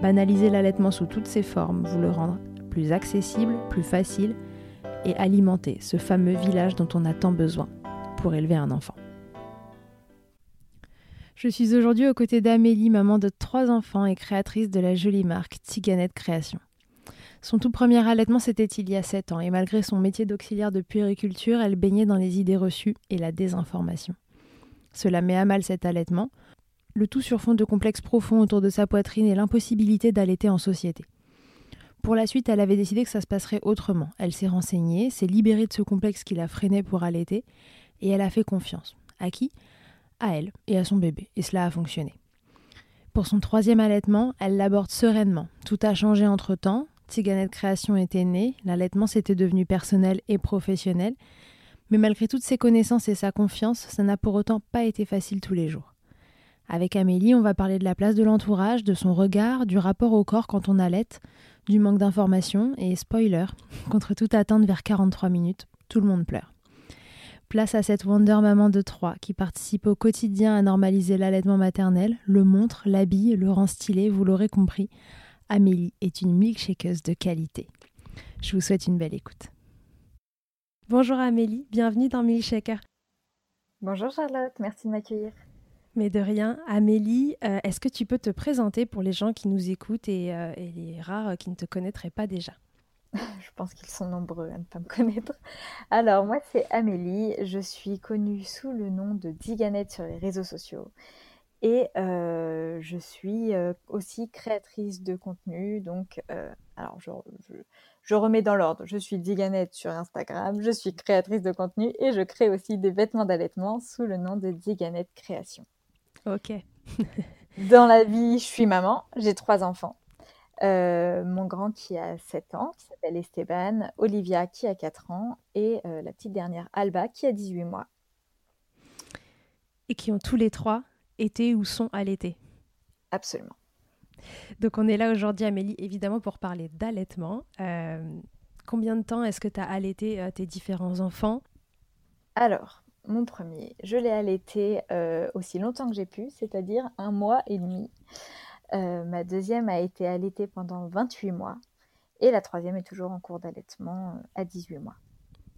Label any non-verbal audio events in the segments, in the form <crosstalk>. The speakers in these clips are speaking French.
banaliser l'allaitement sous toutes ses formes, vous le rendre plus accessible, plus facile et alimenter ce fameux village dont on a tant besoin pour élever un enfant. Je suis aujourd'hui aux côtés d'Amélie, maman de trois enfants et créatrice de la jolie marque Tiganette Création. Son tout premier allaitement, c'était il y a sept ans, et malgré son métier d'auxiliaire de puériculture, elle baignait dans les idées reçues et la désinformation. Cela met à mal cet allaitement, le tout sur fond de complexes profonds autour de sa poitrine et l'impossibilité d'allaiter en société. Pour la suite, elle avait décidé que ça se passerait autrement. Elle s'est renseignée, s'est libérée de ce complexe qui la freinait pour allaiter, et elle a fait confiance. À qui? À elle et à son bébé, et cela a fonctionné. Pour son troisième allaitement, elle l'aborde sereinement. Tout a changé entre-temps, Tiganette Création était née, l'allaitement s'était devenu personnel et professionnel, mais malgré toutes ses connaissances et sa confiance, ça n'a pour autant pas été facile tous les jours. Avec Amélie, on va parler de la place de l'entourage, de son regard, du rapport au corps quand on allait, du manque d'informations et spoiler, <laughs> contre toute attente vers 43 minutes, tout le monde pleure. Place à cette Wonder Maman de 3 qui participe au quotidien à normaliser l'allaitement maternel, le montre, l'habille, le rend stylé, vous l'aurez compris. Amélie est une milkshakeuse de qualité. Je vous souhaite une belle écoute. Bonjour Amélie, bienvenue dans Milkshaker. Bonjour Charlotte, merci de m'accueillir. Mais de rien. Amélie, euh, est-ce que tu peux te présenter pour les gens qui nous écoutent et, euh, les rares qui ne te connaîtraient pas déjà? <laughs> Je pense qu'ils sont nombreux à ne pas me connaître. Alors, moi, c'est Amélie. Je suis connue sous le nom de Diganette sur les réseaux sociaux. Et euh, je suis aussi créatrice de contenu. Donc, alors, je, remets dans l'ordre. Je suis Diganette sur Instagram. Je suis créatrice de contenu et je crée aussi des vêtements d'allaitement sous le nom de Diganette Création. Ok. <laughs> Dans la vie, je suis maman, j'ai trois enfants. Euh, mon grand qui a 7 ans, qui s'appelle Esteban, Olivia qui a 4 ans et euh, la petite dernière Alba qui a 18 mois. Et qui ont tous les trois été ou sont allaités. Absolument. Donc on est là aujourd'hui Amélie évidemment pour parler d'allaitement. Euh, combien de temps est-ce que tu as allaité tes différents enfants? Alors, mon premier, je l'ai allaité euh, aussi longtemps que j'ai pu, c'est-à-dire un mois et demi. Euh, ma deuxième a été allaitée pendant 28 mois. Et la troisième est toujours en cours d'allaitement euh, à 18 mois.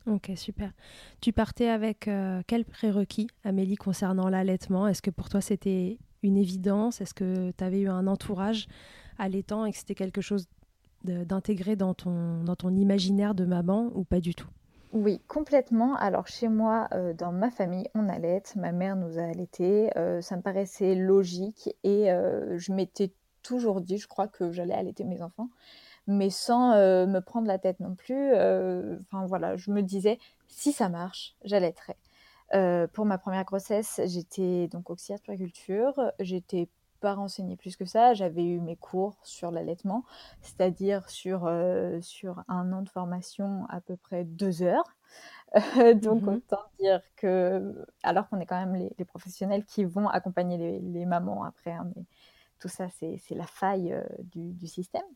Ok, super. Tu partais avec quel prérequis, Amélie, concernant l'allaitement? Est-ce que pour toi c'était une évidence? Est-ce que tu avais eu un entourage allaitant et que c'était quelque chose ton, dans ton imaginaire de maman ou pas du tout? Oui, complètement. Alors chez moi, euh, dans ma famille, on allait. Ma mère nous a allaités. Euh, ça me paraissait logique et euh, je m'étais toujours dit, je crois que j'allais allaiter mes enfants, mais sans me prendre la tête non plus. Enfin voilà, je me disais, si ça marche, j'allaiterai. pour ma première grossesse, j'étais donc auxiliaire de puriculture. J'étais pas renseignée plus que ça. J'avais eu mes cours sur l'allaitement, c'est-à-dire sur, sur un an de formation, à peu près deux heures. donc mmh autant dire que, alors qu'on est quand même les, professionnels qui vont accompagner les, mamans après, hein, mais tout ça c'est la faille du, système.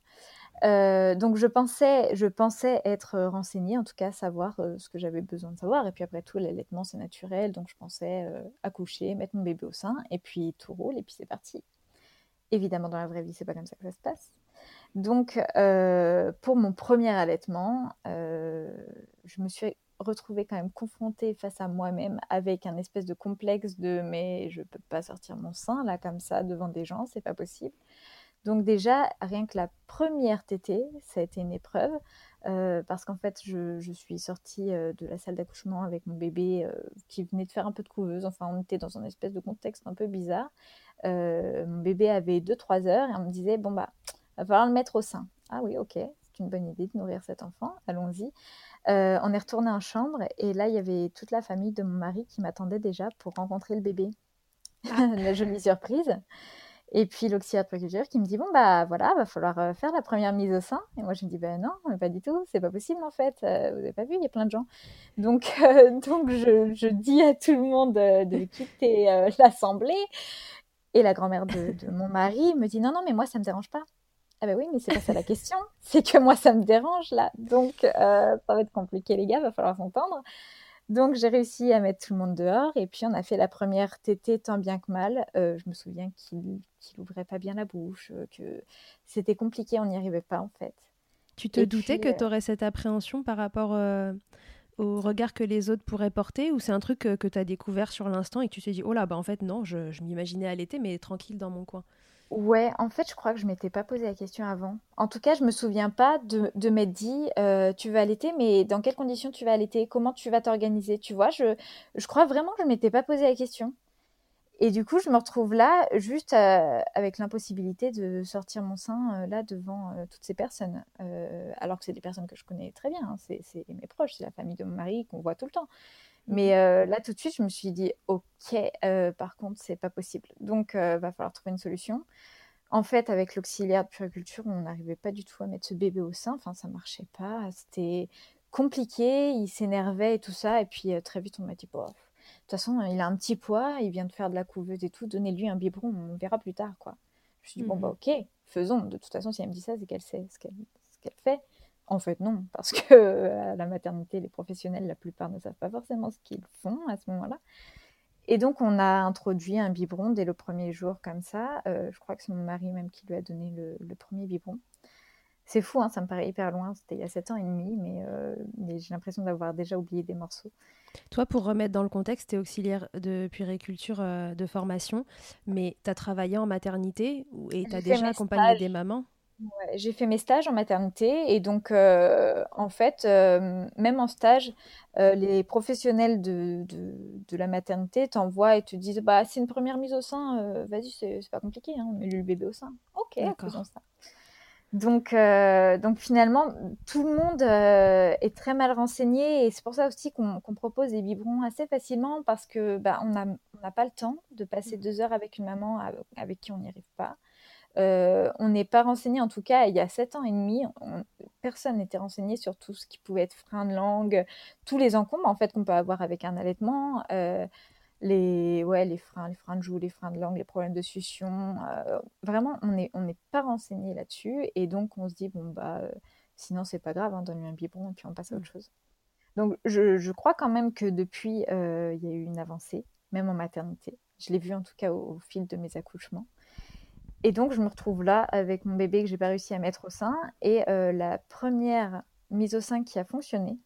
donc je pensais, je pensais être renseignée, en tout cas savoir ce que j'avais besoin de savoir. Et puis après tout, l'allaitement c'est naturel, donc je pensais accoucher, mettre mon bébé au sein, et puis tout roule, et puis c'est parti. Évidemment, dans la vraie vie, c'est pas comme ça que ça se passe. Donc, pour mon premier allaitement, je me suis retrouvée quand même confrontée face à moi-même avec un espèce de complexe de mais je peux pas sortir mon sein là comme ça devant des gens, c'est pas possible. Donc déjà, rien que la première tétée, ça a été une épreuve euh, parce qu'en fait, je, suis sortie euh, de la salle d'accouchement avec mon bébé euh, qui venait de faire un peu de couveuse. Enfin, on était dans un espèce de contexte un peu bizarre. mon bébé avait 2-3 heures et on me disait bon bah, va falloir le mettre au sein. Ah oui, ok, c'est une bonne idée de nourrir cet enfant. Allons-y. On est retourné en chambre et là, il y avait toute la famille de mon mari qui m'attendait déjà pour rencontrer le bébé. Ah. <laughs> la jolie surprise. Et puis de qui me dit Bon, bah voilà, va falloir euh, faire la première mise au sein. Et moi, je me dis Ben non, pas du tout, c'est pas possible en fait. Euh, vous n'avez pas vu, il y a plein de gens. Donc, <laughs> donc je, dis à tout le monde de quitter <laughs> l'assemblée. Et la grand-mère de, mon mari me dit Non, non, mais moi, ça me dérange pas. Ah ben oui, mais c'est pas ça la question. C'est que moi, ça me dérange là. Donc, euh, ça va être compliqué, les gars, va falloir s'entendre. Donc, j'ai réussi à mettre tout le monde dehors. Et puis, on a fait la première tétée tant bien que mal. Euh, je me souviens qu'il n'ouvrait pas bien la bouche, euh, que c'était compliqué, on n'y arrivait pas en fait. Tu te doutais que tu aurais cette appréhension par rapport au regard que les autres pourraient porter ou c'est un truc que, tu as découvert sur l'instant et que tu t'es dit, oh là, bah en fait, non, je, je m'imaginais allaiter, mais tranquille dans mon coin? Ouais, en fait, je crois que je m'étais pas posé la question avant. En tout cas, je me souviens pas de, m'être dit, euh, tu vas allaiter, mais dans quelles conditions tu vas allaiter? Comment tu vas t'organiser? Tu vois, je, je crois vraiment que je m'étais pas posé la question. Et du coup, je me retrouve là, juste euh, avec l'impossibilité de sortir mon sein euh, là devant toutes ces personnes. alors que c'est des personnes que je connais très bien, hein. c'est mes proches, c'est la famille de mon mari qu'on voit tout le temps. Mais euh, là, tout de suite, je me suis dit, OK, euh, par contre, c'est pas possible. Donc, il euh, va falloir trouver une solution. En fait, avec l'auxiliaire de puriculture, on n'arrivait pas du tout à mettre ce bébé au sein. Enfin, ça marchait pas. C'était compliqué. Il s'énervait et tout ça. Et puis, très vite, on m'a dit, bon, de toute façon, il a un petit poids. Il vient de faire de la couveuse et tout. Donnez-lui un biberon. On verra plus tard, quoi. Je me suis dit, bon, bah, mmh OK, faisons. De toute façon, si elle me dit ça, c'est qu'elle sait ce qu'elle fait. En fait, non, parce que à la maternité, les professionnels, la plupart ne savent pas forcément ce qu'ils font à ce moment-là. Et donc, on a introduit un biberon dès le premier jour, comme ça. Euh, je crois que c'est mon mari même qui lui a donné le, premier biberon. C'est fou, hein, ça me paraît hyper loin. C'était il y a 7 ans et demi, euh, mais, j'ai l'impression d'avoir déjà oublié des morceaux. Toi, pour remettre dans le contexte, tu es auxiliaire de puériculture euh, de formation, mais tu as travaillé en maternité et tu as déjà accompagné des mamans? J'ai fait mes stages en maternité et donc euh, en fait, euh, même en stage, euh, les professionnels de, de, la maternité t'envoient et te disent bah c'est une première mise au sein, vas-y c'est pas compliqué, hein, on met le bébé au sein. Ok, faisons ça. Donc, donc finalement, tout le monde est très mal renseigné et c'est pour ça aussi qu'on propose des biberons assez facilement parce que bah, on n'a pas le temps de passer mmh. deux heures avec une maman avec qui on n'y arrive pas. Euh, on n'est pas renseigné, en tout cas, il y a sept ans et demi, personne n'était renseigné sur tout ce qui pouvait être frein de langue, tous les encombres en fait qu'on peut avoir avec un allaitement, euh, les, ouais, les freins, les freins de joue, les freins de langue, les problèmes de succion. Euh, vraiment, on n'est on pas renseigné là-dessus et donc on se dit bon bah sinon c'est pas grave, hein, donne-lui un biberon et puis on passe à autre mmh. chose. Donc je, crois quand même que depuis il y a eu une avancée, même en maternité. Je l'ai vu en tout cas au fil de mes accouchements. Et donc, je me retrouve là avec mon bébé que j'ai pas réussi à mettre au sein. Et euh, la première mise au sein qui a fonctionné,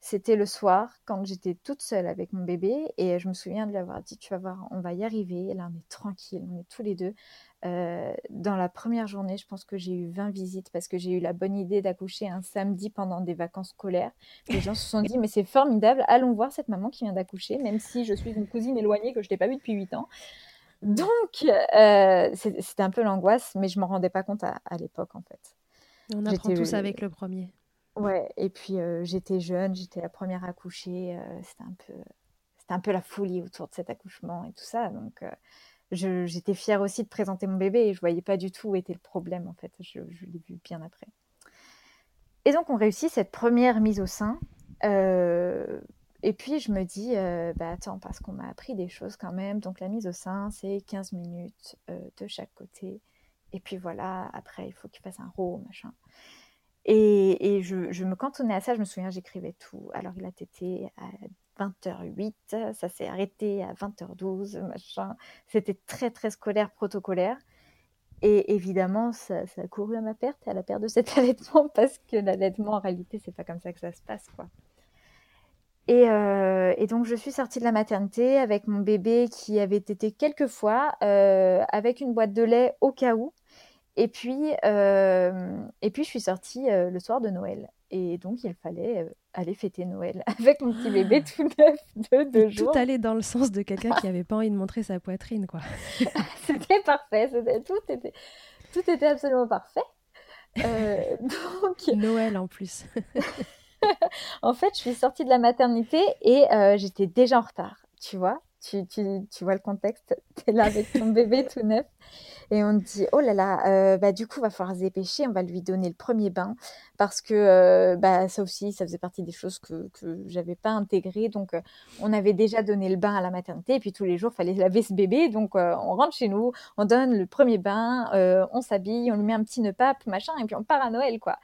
c'était le soir quand j'étais toute seule avec mon bébé. Et je me souviens de lui avoir dit Tu vas voir, on va y arriver. là, on est tranquille, on est tous les deux. Euh, dans la première journée, je pense que j'ai eu 20 visites parce que j'ai eu la bonne idée d'accoucher un samedi pendant des vacances scolaires. Les gens se sont dit Mais c'est formidable, allons voir cette maman qui vient d'accoucher, même si je suis une cousine éloignée que je n'ai pas vue depuis 8 ans. Donc, euh, c'était un peu l'angoisse, mais je m'en rendais pas compte à, l'époque, en fait. On apprend tous avec le premier. Ouais, et puis euh, j'étais jeune, j'étais la première à coucher, euh, c'était un peu, c'était un peu la folie autour de cet accouchement et tout ça. Donc, j'étais fière aussi de présenter mon bébé et je voyais pas du tout où était le problème en fait. Je, l'ai vu bien après. Et donc on réussit cette première mise au sein. Et puis je me dis, euh, bah attends, parce qu'on m'a appris des choses quand même. Donc la mise au sein, c'est 15 minutes euh, de chaque côté. Et puis voilà, après il faut qu'il fasse un row, machin. Et, et je, me cantonnais à ça, je me souviens, j'écrivais tout. Alors il a tété à 20h08, ça s'est arrêté à 20h12, machin. C'était très très scolaire, protocolaire. Et évidemment, ça, a couru à ma perte à la perte de cet <laughs> allaitement parce que l'allaitement, en réalité, c'est pas comme ça que ça se passe, quoi. Et, euh, et, donc, je suis sortie de la maternité avec mon bébé qui avait été quelques fois euh, avec une boîte de lait au cas où. Et puis, euh, et puis je suis sortie le soir de Noël. Et donc, il fallait aller fêter Noël <laughs> avec mon petit bébé tout neuf de deux jours. Tout allait dans le sens de quelqu'un qui n'avait pas envie de montrer sa poitrine, quoi. <laughs> c'était parfait. tout, était, tout était absolument parfait. <laughs> Donc... Noël en plus. <laughs> en fait, je suis sortie de la maternité et euh, j'étais déjà en retard, tu vois. Tu, tu, tu vois le contexte, <laughs> tu es là avec ton <laughs> bébé tout neuf. Et on dit, oh là là, euh, bah, du coup, va falloir se dépêcher, on va lui donner le premier bain, parce que euh, bah, ça aussi, ça faisait partie des choses que, que j'avais pas intégrées. Donc, euh, on avait déjà donné le bain à la maternité, et puis tous les jours, il fallait laver ce bébé. Donc, on rentre chez nous, on donne le premier bain, on s'habille, on lui met un petit nœud pape, machin, et puis on part à Noël, quoi.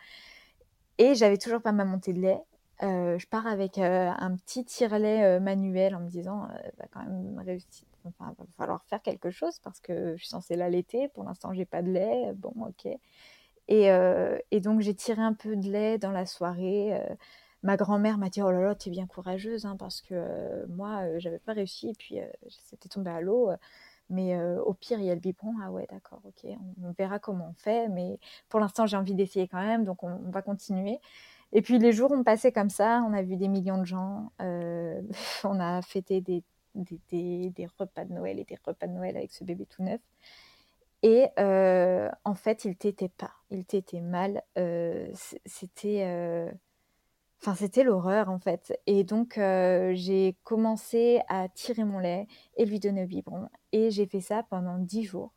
Et j'avais toujours pas ma montée de lait. je pars avec un petit tire-lait manuel en me disant, va quand même réussir Enfin, va falloir faire quelque chose parce que je suis censée l'allaiter. Pour l'instant, j'ai pas de lait. Bon, ok. Et, euh, donc, j'ai tiré un peu de lait dans la soirée. Euh, ma grand-mère m'a dit Oh là là, tu es bien courageuse, hein, parce que euh, moi, j'avais pas réussi. Et puis, c'était tombé à l'eau. Mais au pire, il y a le biberon. Ah ouais, d'accord, ok. On, verra comment on fait. Mais pour l'instant, j'ai envie d'essayer quand même. Donc, on, va continuer. Et puis les jours ont passé comme ça, on a vu des millions de gens, <laughs> on a fêté des des, repas de Noël et des repas de Noël avec ce bébé tout neuf. Et en fait, il t'était pas, il t'était mal. C'était, enfin, c'était l'horreur en fait. Et donc, j'ai commencé à tirer mon lait et lui donner au biberon. Et j'ai fait ça pendant dix jours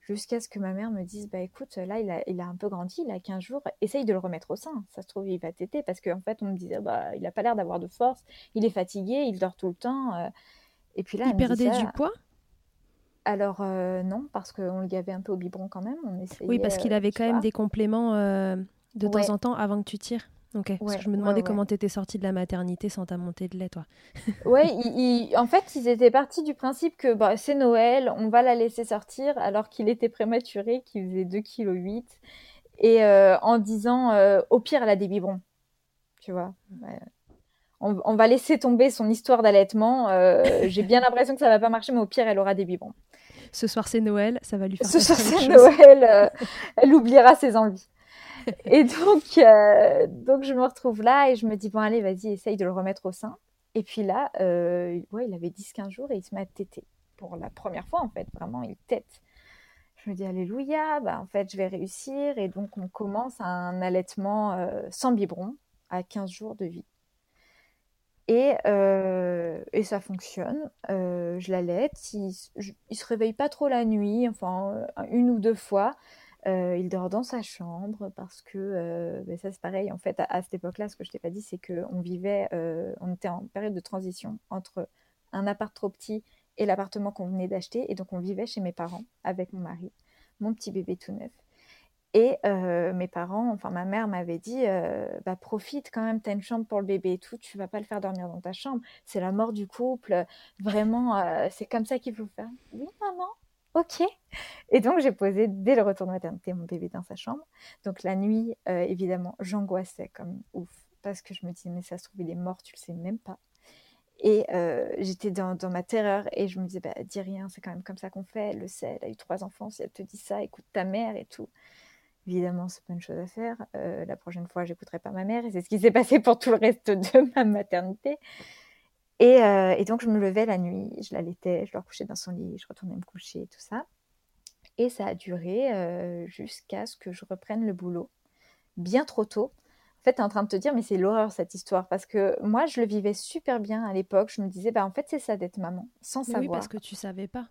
jusqu'à ce que ma mère me dise bah écoute là il a, il a un peu grandi il a 15 jours essaye de le remettre au sein ça se trouve il va téter parce qu'en fait on me disait bah il a pas l'air d'avoir de force il est fatigué il dort tout le temps et puis là, il perdait du poids? Alors euh, non, parce qu'on le avait un peu au biberon quand même. On essayait, oui, parce qu'il avait quand même des compléments euh, de temps en temps avant que tu tires. Ok. parce que je me demandais comment tu étais sortie de la maternité sans ta montée de lait, toi. <laughs> oui, en fait, ils étaient partis du principe que bah, c'est Noël, on va la laisser sortir, alors qu'il était prématuré, qu'il faisait 2,8 kg. Et euh, en disant, au pire, elle a des biberons. Tu vois on, va laisser tomber son histoire d'allaitement. Euh, j'ai bien l'impression que ça va pas marcher, mais au pire, elle aura des biberons. Ce soir, c'est Noël, ça va lui faire. Ce soir, c'est Noël, euh, elle oubliera ses envies. <laughs> Et donc, euh, donc, je me retrouve là et je me dis, bon, allez, vas-y, essaye de le remettre au sein. Et puis là, ouais, il avait 10-15 jours et il se met à téter. Pour la première fois, en fait, vraiment, il tète. Je me dis, alléluia, bah, en fait, je vais réussir. Et donc, on commence un allaitement sans biberon à 15 jours de vie. Et, euh, et, ça fonctionne. Euh, je l'allaite. Il, il, se réveille pas trop la nuit, enfin une ou deux fois. Il dort dans sa chambre parce que ça c'est pareil. En fait, à, cette époque-là, ce que je t'ai pas dit, c'est qu'on vivait, on était en période de transition entre un appart trop petit et l'appartement qu'on venait d'acheter, et donc on vivait chez mes parents avec mon mari, mon petit bébé tout neuf. Et mes parents, enfin ma mère m'avait dit, bah profite quand même, t'as une chambre pour le bébé et tout, tu vas pas le faire dormir dans ta chambre, c'est la mort du couple, vraiment, c'est comme ça qu'il faut faire. Oui maman, ok. Et donc j'ai posé dès le retour de maternité mon bébé dans sa chambre. Donc la nuit, évidemment, j'angoissais comme ouf parce que je me disais mais ça se trouve il est mort, tu le sais même pas. Et j'étais dans, dans, ma terreur et je me disais bah dis rien, c'est quand même comme ça qu'on fait, elle le sait, elle a eu trois enfants, si elle te dit ça, écoute ta mère et tout. Évidemment, c'est pas une chose à faire. Euh, la prochaine fois, j'écouterai pas ma mère. Et c'est ce qui s'est <laughs> passé pour tout le reste de ma maternité. Et, euh, et, donc, je me levais la nuit, je l'allaitais, je le recouchais dans son lit, je retournais me coucher, tout ça. Et ça a duré euh, jusqu'à ce que je reprenne le boulot. Bien trop tôt. En fait, tu es en train de te dire, mais c'est l'horreur cette histoire. Parce que moi, je le vivais super bien à l'époque. Je me disais, bah, en fait, c'est ça d'être maman, sans savoir. Oui, parce que tu savais pas.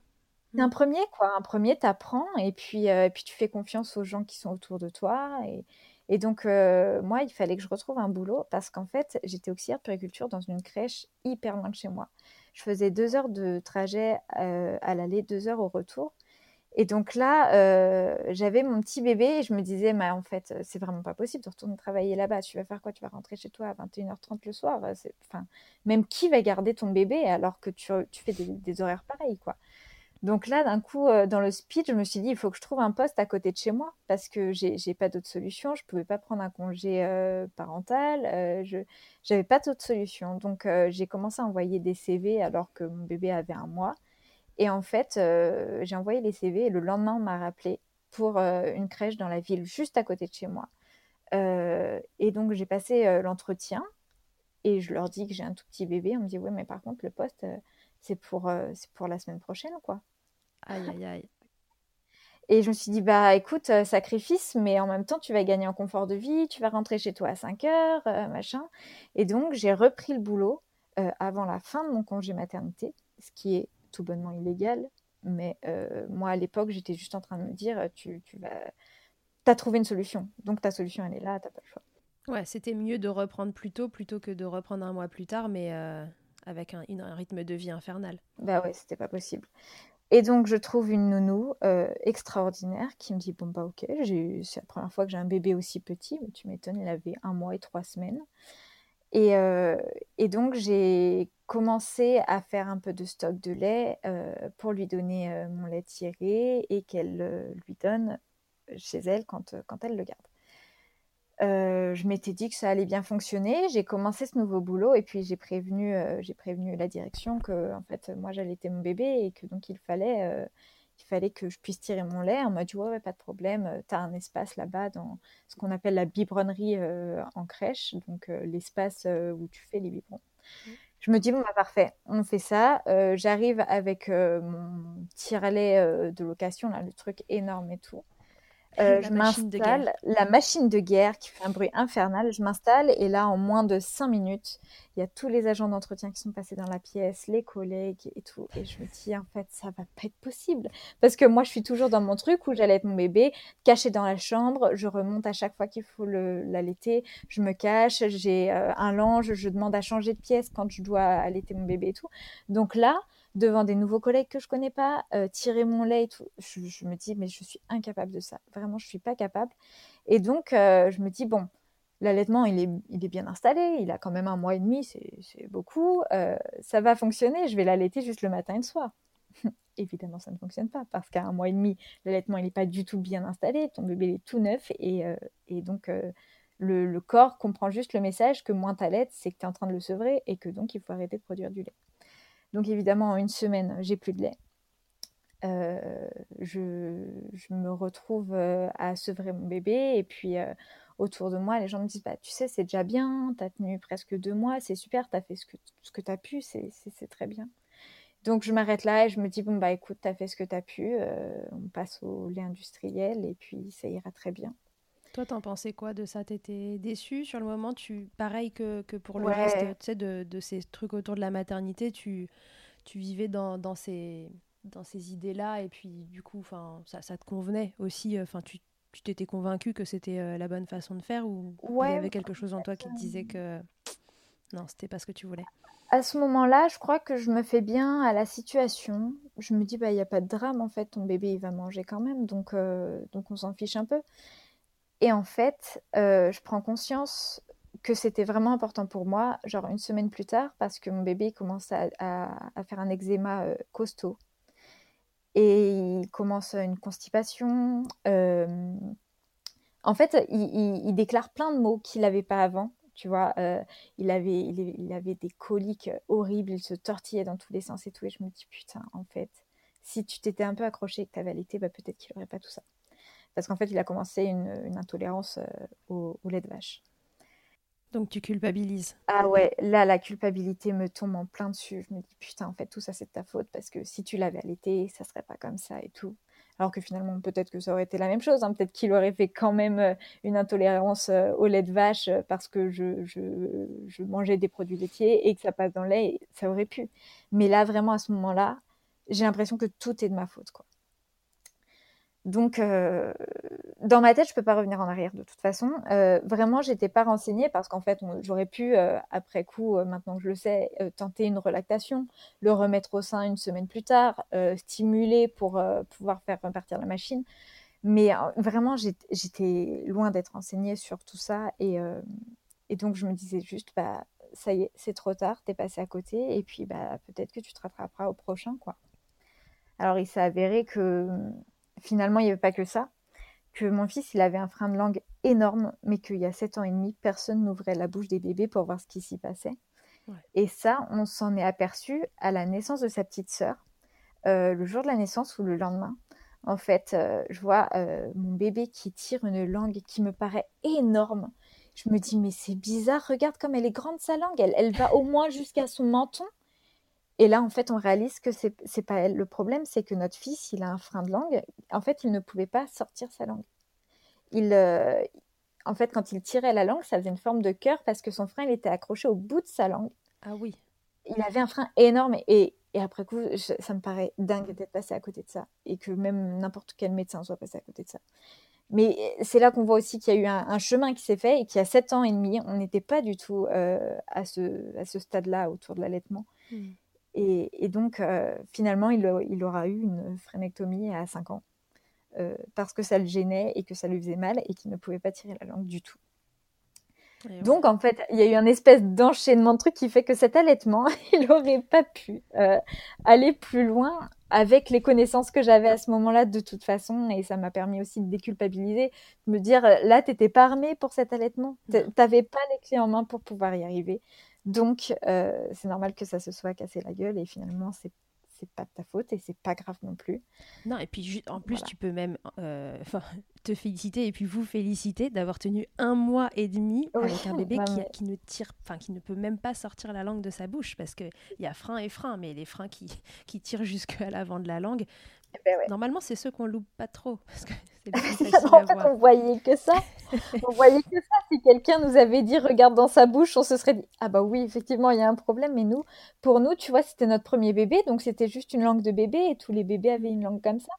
C'est un mmh. premier, quoi. Un premier, t'apprends et puis, euh, et puis tu fais confiance aux gens qui sont autour de toi. Et, et donc, euh, moi, il fallait que je retrouve un boulot parce qu'en fait, j'étais auxiliaire de périculture dans une crèche hyper loin de chez moi. Je faisais deux heures de trajet euh, à l'aller, deux heures au retour. Et donc là, j'avais mon petit bébé et je me disais, mais en fait, c'est vraiment pas possible de retourner travailler là-bas. Tu vas faire quoi? Tu vas rentrer chez toi à 21h30 le soir Enfin, Même qui va garder ton bébé alors que tu, tu fais des, des, horaires pareils, quoi? Donc là, d'un coup, euh, dans le speech, je me suis dit, il faut que je trouve un poste à côté de chez moi parce que j'ai n'ai pas d'autre solution. Je ne pouvais pas prendre un congé euh, parental. Euh, je n'avais pas d'autre solution. Donc j'ai commencé à envoyer des CV alors que mon bébé avait un mois. Et en fait, j'ai envoyé les CV et le lendemain, on m'a rappelé pour une crèche dans la ville juste à côté de chez moi. et donc j'ai passé l'entretien et je leur dis que j'ai un tout petit bébé. On me dit, oui, mais par contre, le poste c'est pour, c'est pour la semaine prochaine, quoi. Aïe, aïe, aïe. Et je me suis dit, bah écoute, euh, sacrifice, mais en même temps, tu vas gagner en confort de vie, tu vas rentrer chez toi à 5 heures, euh, machin. Et donc, j'ai repris le boulot euh, avant la fin de mon congé maternité, ce qui est tout bonnement illégal. Mais moi, à l'époque, j'étais juste en train de me dire, tu, tu vas... as trouvé une solution. Donc, ta solution, elle est là, t'as pas le choix. Ouais, c'était mieux de reprendre plus tôt plutôt que de reprendre un mois plus tard, mais avec un, rythme de vie infernal. Bah ouais, c'était pas possible. Et donc, je trouve une nounou euh, extraordinaire qui me dit Bon, bah, ok, c'est la première fois que j'ai un bébé aussi petit, mais tu m'étonnes, il avait un mois et trois semaines. Et, euh, donc, j'ai commencé à faire un peu de stock de lait euh, pour lui donner mon lait tiré et qu'elle lui donne chez elle quand elle le garde. Euh, je m'étais dit que ça allait bien fonctionner. J'ai commencé ce nouveau boulot et puis j'ai prévenu, euh, j'ai prévenu la direction que en fait moi j'allaitais mon bébé et que donc il fallait, euh, il fallait que je puisse tirer mon lait. On m'a dit ouais, pas de problème, tu as un espace là-bas dans ce qu'on appelle la biberonnerie en crèche, donc l'espace où tu fais les biberons. Mmh. Je me dis bon bah, parfait, on fait ça. J'arrive avec mon tire-lait de location là, le truc énorme et tout. Euh, je m'installe, la machine de guerre qui fait un bruit infernal, je m'installe et là, en moins de 5 minutes, il y a tous les agents d'entretien qui sont passés dans la pièce, les collègues et tout. Et je me dis, en fait, ça va pas être possible. Parce que moi, je suis toujours dans mon truc où j'allais être mon bébé, caché dans la chambre, je remonte à chaque fois qu'il faut l'allaiter, je me cache, j'ai euh, un linge, je demande à changer de pièce quand je dois allaiter mon bébé et tout. Donc là, devant des nouveaux collègues que je connais pas, euh, tirer mon lait et tout. Je, me dis, mais je suis incapable de ça. Vraiment, je suis pas capable. Et donc, euh, je me dis, bon, l'allaitement, il est, il est bien installé. Il a quand même un mois et demi, c'est beaucoup. Euh, ça va fonctionner. Je vais l'allaiter juste le matin et le soir. <laughs> Évidemment, ça ne fonctionne pas parce qu'à un mois et demi, l'allaitement, il n'est pas du tout bien installé. Ton bébé est tout neuf et, et donc. Le, corps comprend juste le message que moins t'allaites, c'est que tu es en train de le sevrer et que donc il faut arrêter de produire du lait. Donc évidemment, en une semaine, j'ai plus de lait. Euh, je, me retrouve euh, à sevrer mon bébé et puis euh, autour de moi, les gens me disent bah, Tu sais, c'est déjà bien, tu as tenu presque deux mois, c'est super, tu fait ce que, ce que tu pu, c'est très bien. Donc je m'arrête là et je me dis Bon, bah écoute, tu as fait ce que tu as pu, on passe au lait industriel et puis ça ira très bien. Toi, t'en pensais quoi de ça? T'étais déçue sur le moment? Tu, Pareil que, que pour le reste de, de, ces trucs autour de la maternité, tu, tu vivais dans, dans ces, dans ces idées-là et puis du coup, ça, ça te convenait aussi Enfin, tu tu t'étais convaincue que c'était euh, la bonne façon de faire ou il y avait quelque chose en toi qui te disait que non, c'était pas ce que tu voulais? À ce moment-là, je crois que je me fais bien à la situation. Je me dis, bah, il n'y a pas de drame en fait, ton bébé il va manger quand même, donc, euh, donc on s'en fiche un peu. Et en fait, euh, je prends conscience que c'était vraiment important pour moi, genre une semaine plus tard, parce que mon bébé commence à, faire un eczéma euh, costaud. Et il commence une constipation. Euh, en fait, il, déclare plein de mots qu'il n'avait pas avant. Tu vois, il, avait, des coliques horribles, il se tortillait dans tous les sens et tout. Et je me dis, putain, en fait, si tu t'étais un peu accroché et que tu avais allaité, bah, peut-être qu'il n'aurait pas tout ça parce qu'en fait, il a commencé une, intolérance euh, au, lait de vache. Donc tu culpabilises. Ah ouais, là la culpabilité me tombe en plein dessus. Je me dis putain en fait tout ça c'est de ta faute parce que si tu l'avais allaité, ça serait pas comme ça et tout. Alors que finalement, peut-être que ça aurait été la même chose. Hein. Peut-être qu'il aurait fait quand même euh, une intolérance euh, au lait de vache parce que je, je, mangeais des produits laitiers et que ça passe dans le lait. Ça aurait pu. Mais là, vraiment, à ce moment-là, j'ai l'impression que tout est de ma faute. Quoi. Donc, euh, dans ma tête, je peux pas revenir en arrière de toute façon. Euh, vraiment, j'étais pas renseignée parce qu'en fait, j'aurais pu, euh, après coup, maintenant que je le sais, tenter une relactation, le remettre au sein une semaine plus tard, stimuler pour pouvoir faire repartir la machine. Mais vraiment, j'étais loin d'être renseignée sur tout ça. Et, et, donc, je me disais juste, bah, ça y est, c'est trop tard, t'es passé à côté. Et puis, bah, peut-être que tu te rattraperas au prochain, quoi. Alors, il s'est avéré que finalement, il n'y avait pas que ça. Que mon fils, il avait un frein de langue énorme, mais qu'il y a 7 ans et demi, personne n'ouvrait la bouche des bébés pour voir ce qui s'y passait. Et ça, on s'en est aperçu à la naissance de sa petite sœur, euh, le jour de la naissance ou le lendemain. En fait, euh, je vois euh, mon bébé qui tire une langue qui me paraît énorme. Je me dis, mais c'est bizarre, regarde comme elle est grande sa langue, elle, elle va au moins jusqu'à son menton. Et là, en fait, on réalise que c'est n'est pas elle. Le problème, c'est que notre fils, il a un frein de langue. En fait, il ne pouvait pas sortir sa langue. Il, euh, en fait, quand il tirait la langue, ça faisait une forme de cœur parce que son frein, il était accroché au bout de sa langue. Ah oui. Il avait un frein énorme et, et après coup, ça me paraît dingue d'être passé à côté de ça et que même n'importe quel médecin soit passé à côté de ça. Mais c'est là qu'on voit aussi qu'il y a eu un, chemin qui s'est fait et qu'il y a sept ans et demi, on n'était pas du tout euh, à ce, à ce stade-là autour de l'allaitement. Hmm. Et, donc, euh, finalement, il, il, aura eu une phrénectomie à 5 ans euh, parce que ça le gênait et que ça lui faisait mal et qu'il ne pouvait pas tirer la langue du tout. Donc, en fait, il y a eu un espèce d'enchaînement de trucs qui fait que cet allaitement, <laughs> il n'aurait pas pu euh, aller plus loin avec les connaissances que j'avais à ce moment-là de toute façon. Et ça m'a permis aussi de déculpabiliser, de me dire, là, tu n'étais pas armée pour cet allaitement. Tu n'avais pas les clés en main pour pouvoir y arriver. Donc, euh, c'est normal que ça se soit cassé la gueule et finalement, c'est c'est pas de ta faute et c'est pas grave non plus. Non, et puis en plus, tu peux même euh, <laughs> te féliciter et puis vous féliciter d'avoir tenu un mois et demi avec un bébé qui, qui, ne tire, enfin qui ne peut même pas sortir la langue de sa bouche parce qu'il y a frein et frein, mais les freins qui, <laughs> qui tirent jusqu'à l'avant de la langue, eh ben Normalement, c'est ceux qu'on loupe pas trop. <laughs> Parce que en fait, on voyait que ça. <laughs> on voyait que ça. Si quelqu'un nous avait dit regarde dans sa bouche, on se serait dit ah bah oui, effectivement, il y a un problème. Mais nous, pour nous, tu vois, c'était notre premier bébé, donc c'était juste une langue de bébé et tous les bébés avaient une langue comme ça.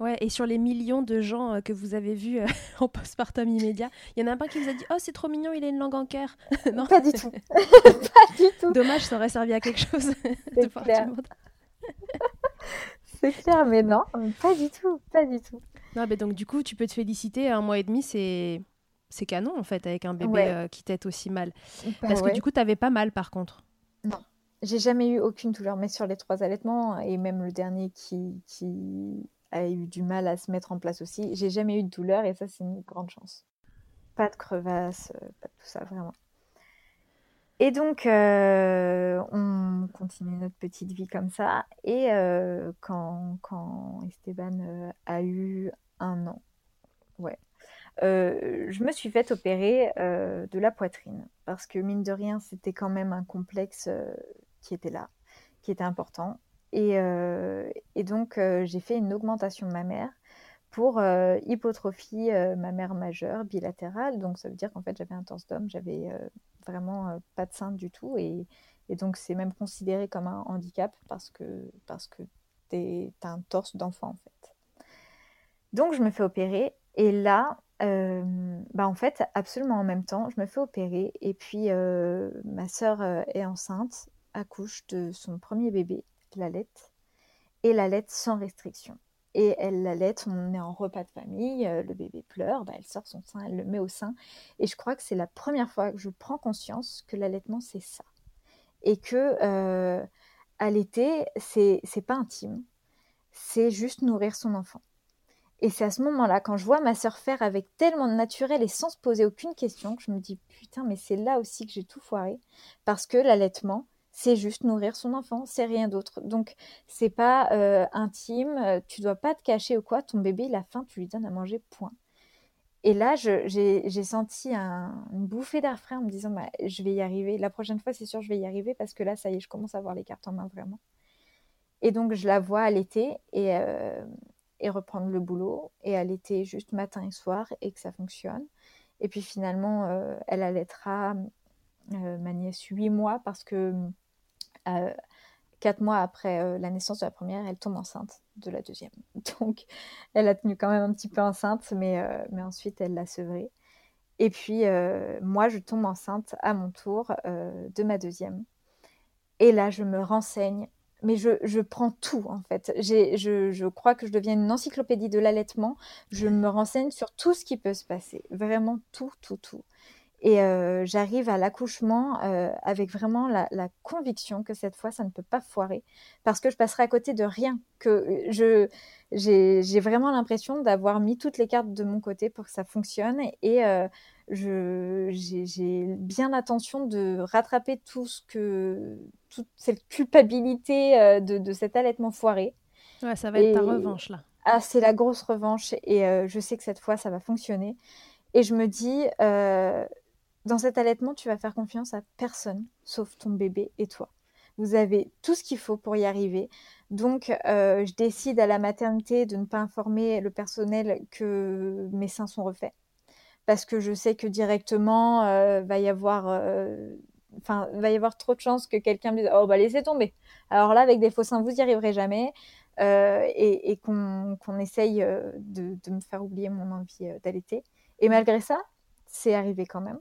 Ouais, et sur les millions de gens euh, que vous avez vus euh, <laughs> en postpartum immédiat, il y en a un qui vous a dit Oh, c'est trop mignon, il a une langue en cœur. non, pas du tout. pas du tout. Dommage, ça aurait servi à quelque chose. de. C'est clair, mais non, pas du tout, pas du tout. Non, mais donc du coup, tu peux te féliciter. Un mois et demi, c'est c'est canon en fait avec un bébé euh, qui t'aide aussi mal. Bah Parce que du coup, t'avais pas mal par contre. Non, j'ai jamais eu aucune douleur, mais sur les trois allaitements et même le dernier qui, qui a eu du mal à se mettre en place aussi, j'ai jamais eu de douleur et ça c'est une grande chance. Pas de crevasse, euh, pas de tout ça vraiment. Et donc, euh, on continue notre petite vie comme ça. Et euh, quand, quand, Esteban euh, a eu un an, ouais, je me suis fait opérer de la poitrine. Parce que, mine de rien, c'était quand même un complexe qui était là, qui était important. Et, et donc, j'ai fait une augmentation de ma mère pour hypotrophie mammaire majeure bilatérale. Donc, ça veut dire qu'en fait, j'avais un torse d'homme, j'avais vraiment euh, pas de sein du tout. Et, donc, c'est même considéré comme un handicap parce que, parce que tu un torse d'enfant, en fait. Donc, je me fais opérer. Et là, euh, bah en fait, absolument en même temps, je me fais opérer. Et puis, euh, ma sœur est enceinte, accouche de son premier bébé, la lettre, et la lettre sans restriction et elle l'allait, on est en repas de famille, euh, le bébé pleure, bah, elle sort son sein, elle le met au sein. Et je crois que c'est la première fois que je prends conscience que l'allaitement, c'est ça. Et que euh, allaiter, c'est, pas intime, c'est juste nourrir son enfant. Et c'est à ce moment-là, quand je vois ma sœur faire avec tellement de naturel et sans se poser aucune question, que je me dis putain, mais c'est là aussi que j'ai tout foiré. Parce que l'allaitement, c'est juste nourrir son enfant, c'est rien d'autre. Donc c'est pas euh, intime, euh, tu dois pas te cacher ou quoi, ton bébé il a faim, tu lui donnes à manger, point. Et là, j'ai senti un, une bouffée d'air frais en me disant, bah, je vais y arriver. La prochaine fois, c'est sûr, je vais y arriver parce que là, ça y est, je commence à avoir les cartes en main vraiment. Et donc, je la vois l'été et, euh, et reprendre le boulot et allaiter juste matin et soir et que ça fonctionne. Et puis finalement, elle allaitera euh, ma nièce 8 mois parce que euh, 4 mois après euh, la naissance de la première, elle tombe enceinte de la deuxième. <laughs> Donc elle a tenu quand même un petit peu enceinte, mais, mais ensuite elle l'a sevrée. Et puis moi, je tombe enceinte à mon tour de ma deuxième. Et là, je me renseigne mais je, je, prends tout en fait. Je, je, crois que je deviens une encyclopédie de l'allaitement. Je me renseigne sur tout ce qui peut se passer, vraiment tout, tout, tout. Et euh, j'arrive à l'accouchement euh, avec vraiment la, la, conviction que cette fois, ça ne peut pas foirer parce que je passerai à côté de rien. Que je, j'ai, vraiment l'impression d'avoir mis toutes les cartes de mon côté pour que ça fonctionne et euh, je, j'ai, bien l'intention de rattraper tout ce que, toute cette culpabilité de, de, cet allaitement foiré. Ouais, ça va être ta revanche là. Ah, c'est la grosse revanche et je sais que cette fois, ça va fonctionner. Et je me dis, dans cet allaitement, tu vas faire confiance à personne, sauf ton bébé et toi. Vous avez tout ce qu'il faut pour y arriver. Donc, euh, je décide à la maternité de ne pas informer le personnel que mes seins sont refaits. Parce que je sais que directement, euh, va y avoir... Euh, enfin, va y avoir trop de chances que quelqu'un me dise Oh, bah laissez tomber. Alors là, avec des faux seins, vous n'y arriverez jamais. et, qu'on essaye de, me faire oublier mon envie d'allaiter. Et malgré ça, c'est arrivé quand même.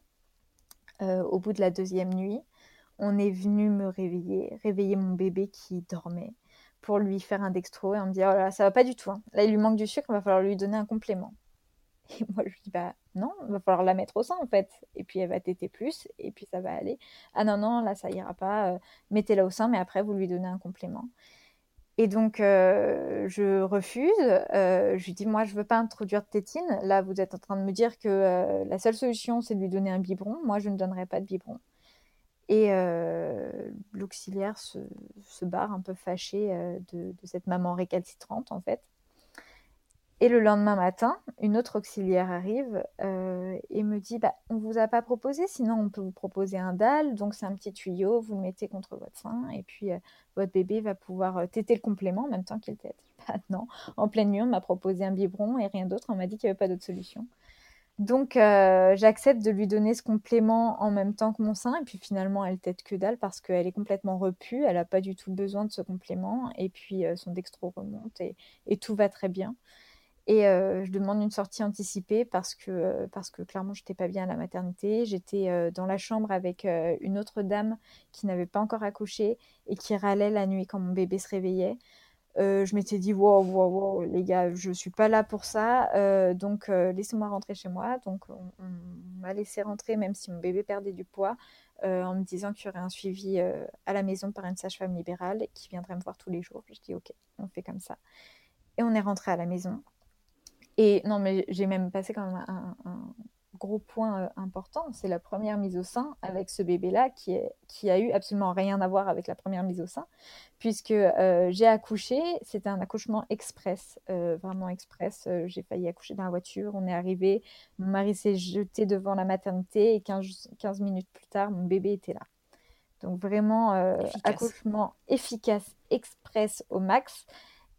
Euh, au bout de la deuxième nuit, on est venu me réveiller, réveiller mon bébé qui dormait pour lui faire un dextro et on me dit oh là, ça va pas du tout. Hein. Là il lui manque du sucre, il va falloir lui donner un complément. <laughs> Et moi je lui dis bah non, il va falloir la mettre au sein en fait. Et puis elle va téter plus et puis ça va aller. Ah non non là ça ira pas. Euh, mettez-la au sein mais après vous lui donnez un complément. Et donc, euh, je refuse. Euh, je lui dis, moi, je veux pas introduire de tétine. Là, vous êtes en train de me dire que euh, la seule solution, c'est de lui donner un biberon. Moi, je ne donnerai pas de biberon. Et l'auxiliaire se, barre un peu fâché de, cette maman récalcitrante, en fait. Et le lendemain matin, une autre auxiliaire arrive euh, et me dit bah, On ne vous a pas proposé, sinon on peut vous proposer un dalle. Donc c'est un petit tuyau, vous le mettez contre votre sein et puis euh, votre bébé va pouvoir euh, téter le complément en même temps qu'il tète. Maintenant, en pleine nuit, on m'a proposé un biberon et rien d'autre. On m'a dit qu'il n'y avait pas d'autre solution. Donc j'accepte de lui donner ce complément en même temps que mon sein. Et puis finalement, elle tète que dalle parce qu'elle est complètement repue. Elle n'a pas du tout besoin de ce complément. Et puis son dextro remonte et tout va très bien. Et euh, je demande une sortie anticipée parce que, euh, parce que clairement, je n'étais pas bien à la maternité. J'étais euh, dans la chambre avec une autre dame qui n'avait pas encore accouché et qui râlait la nuit quand mon bébé se réveillait. je m'étais dit, wow, wow, wow, les gars, je ne suis pas là pour ça. donc, laissez-moi rentrer chez moi. Donc, on, on m'a laissé rentrer même si mon bébé perdait du poids. en me disant qu'il y aurait un suivi à la maison par une sage-femme libérale qui viendrait me voir tous les jours. Je dis ok, on fait comme ça. Et on est rentré à la maison. Et non, mais j'ai même passé quand même un, gros point euh, important. C'est la première mise au sein avec ce bébé-là qui, est, qui a eu absolument rien à voir avec la première mise au sein, puisque euh, j'ai accouché. C'était un accouchement express, euh, vraiment express. j'ai failli accoucher dans la voiture. On est arrivé. Mon mari s'est jeté devant la maternité et 15, 15, minutes plus tard, mon bébé était là. Donc vraiment, accouchement efficace, express au max.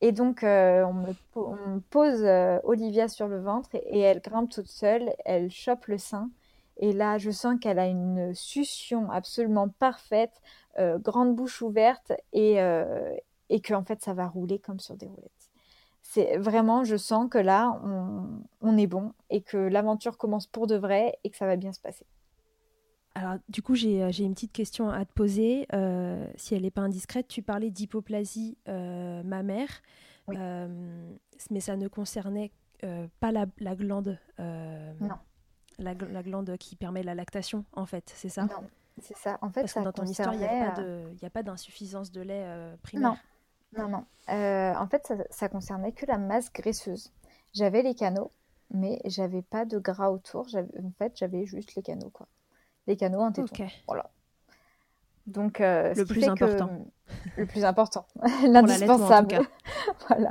Et donc, euh, on, me, pose euh, Olivia sur le ventre et, elle grimpe toute seule, elle chope le sein. Et là, je sens qu'elle a une succion absolument parfaite, euh, grande bouche ouverte et, et que en fait, ça va rouler comme sur des roulettes. C'est vraiment, je sens que là, on, on est bon et que l'aventure commence pour de vrai et que ça va bien se passer. Alors, du coup, j'ai une petite question à te poser. Euh, si elle n'est pas indiscrète, tu parlais d'hypoplasie euh, mammaire, euh, mais ça ne concernait pas la, glande. non. La, glande qui permet la lactation, en fait, c'est ça? Non, c'est ça. En fait, Parce que dans ton histoire, il n'y a pas d'insuffisance de, lait primaire. Non, non, non. en fait, ça, ça concernait que la masse graisseuse. J'avais les canaux, mais j'avais pas de gras autour. En fait, j'avais juste les canaux, quoi les canaux, un téton. Voilà. Donc, euh, le, plus important. le plus <laughs> important. L'indispensable. <laughs> voilà.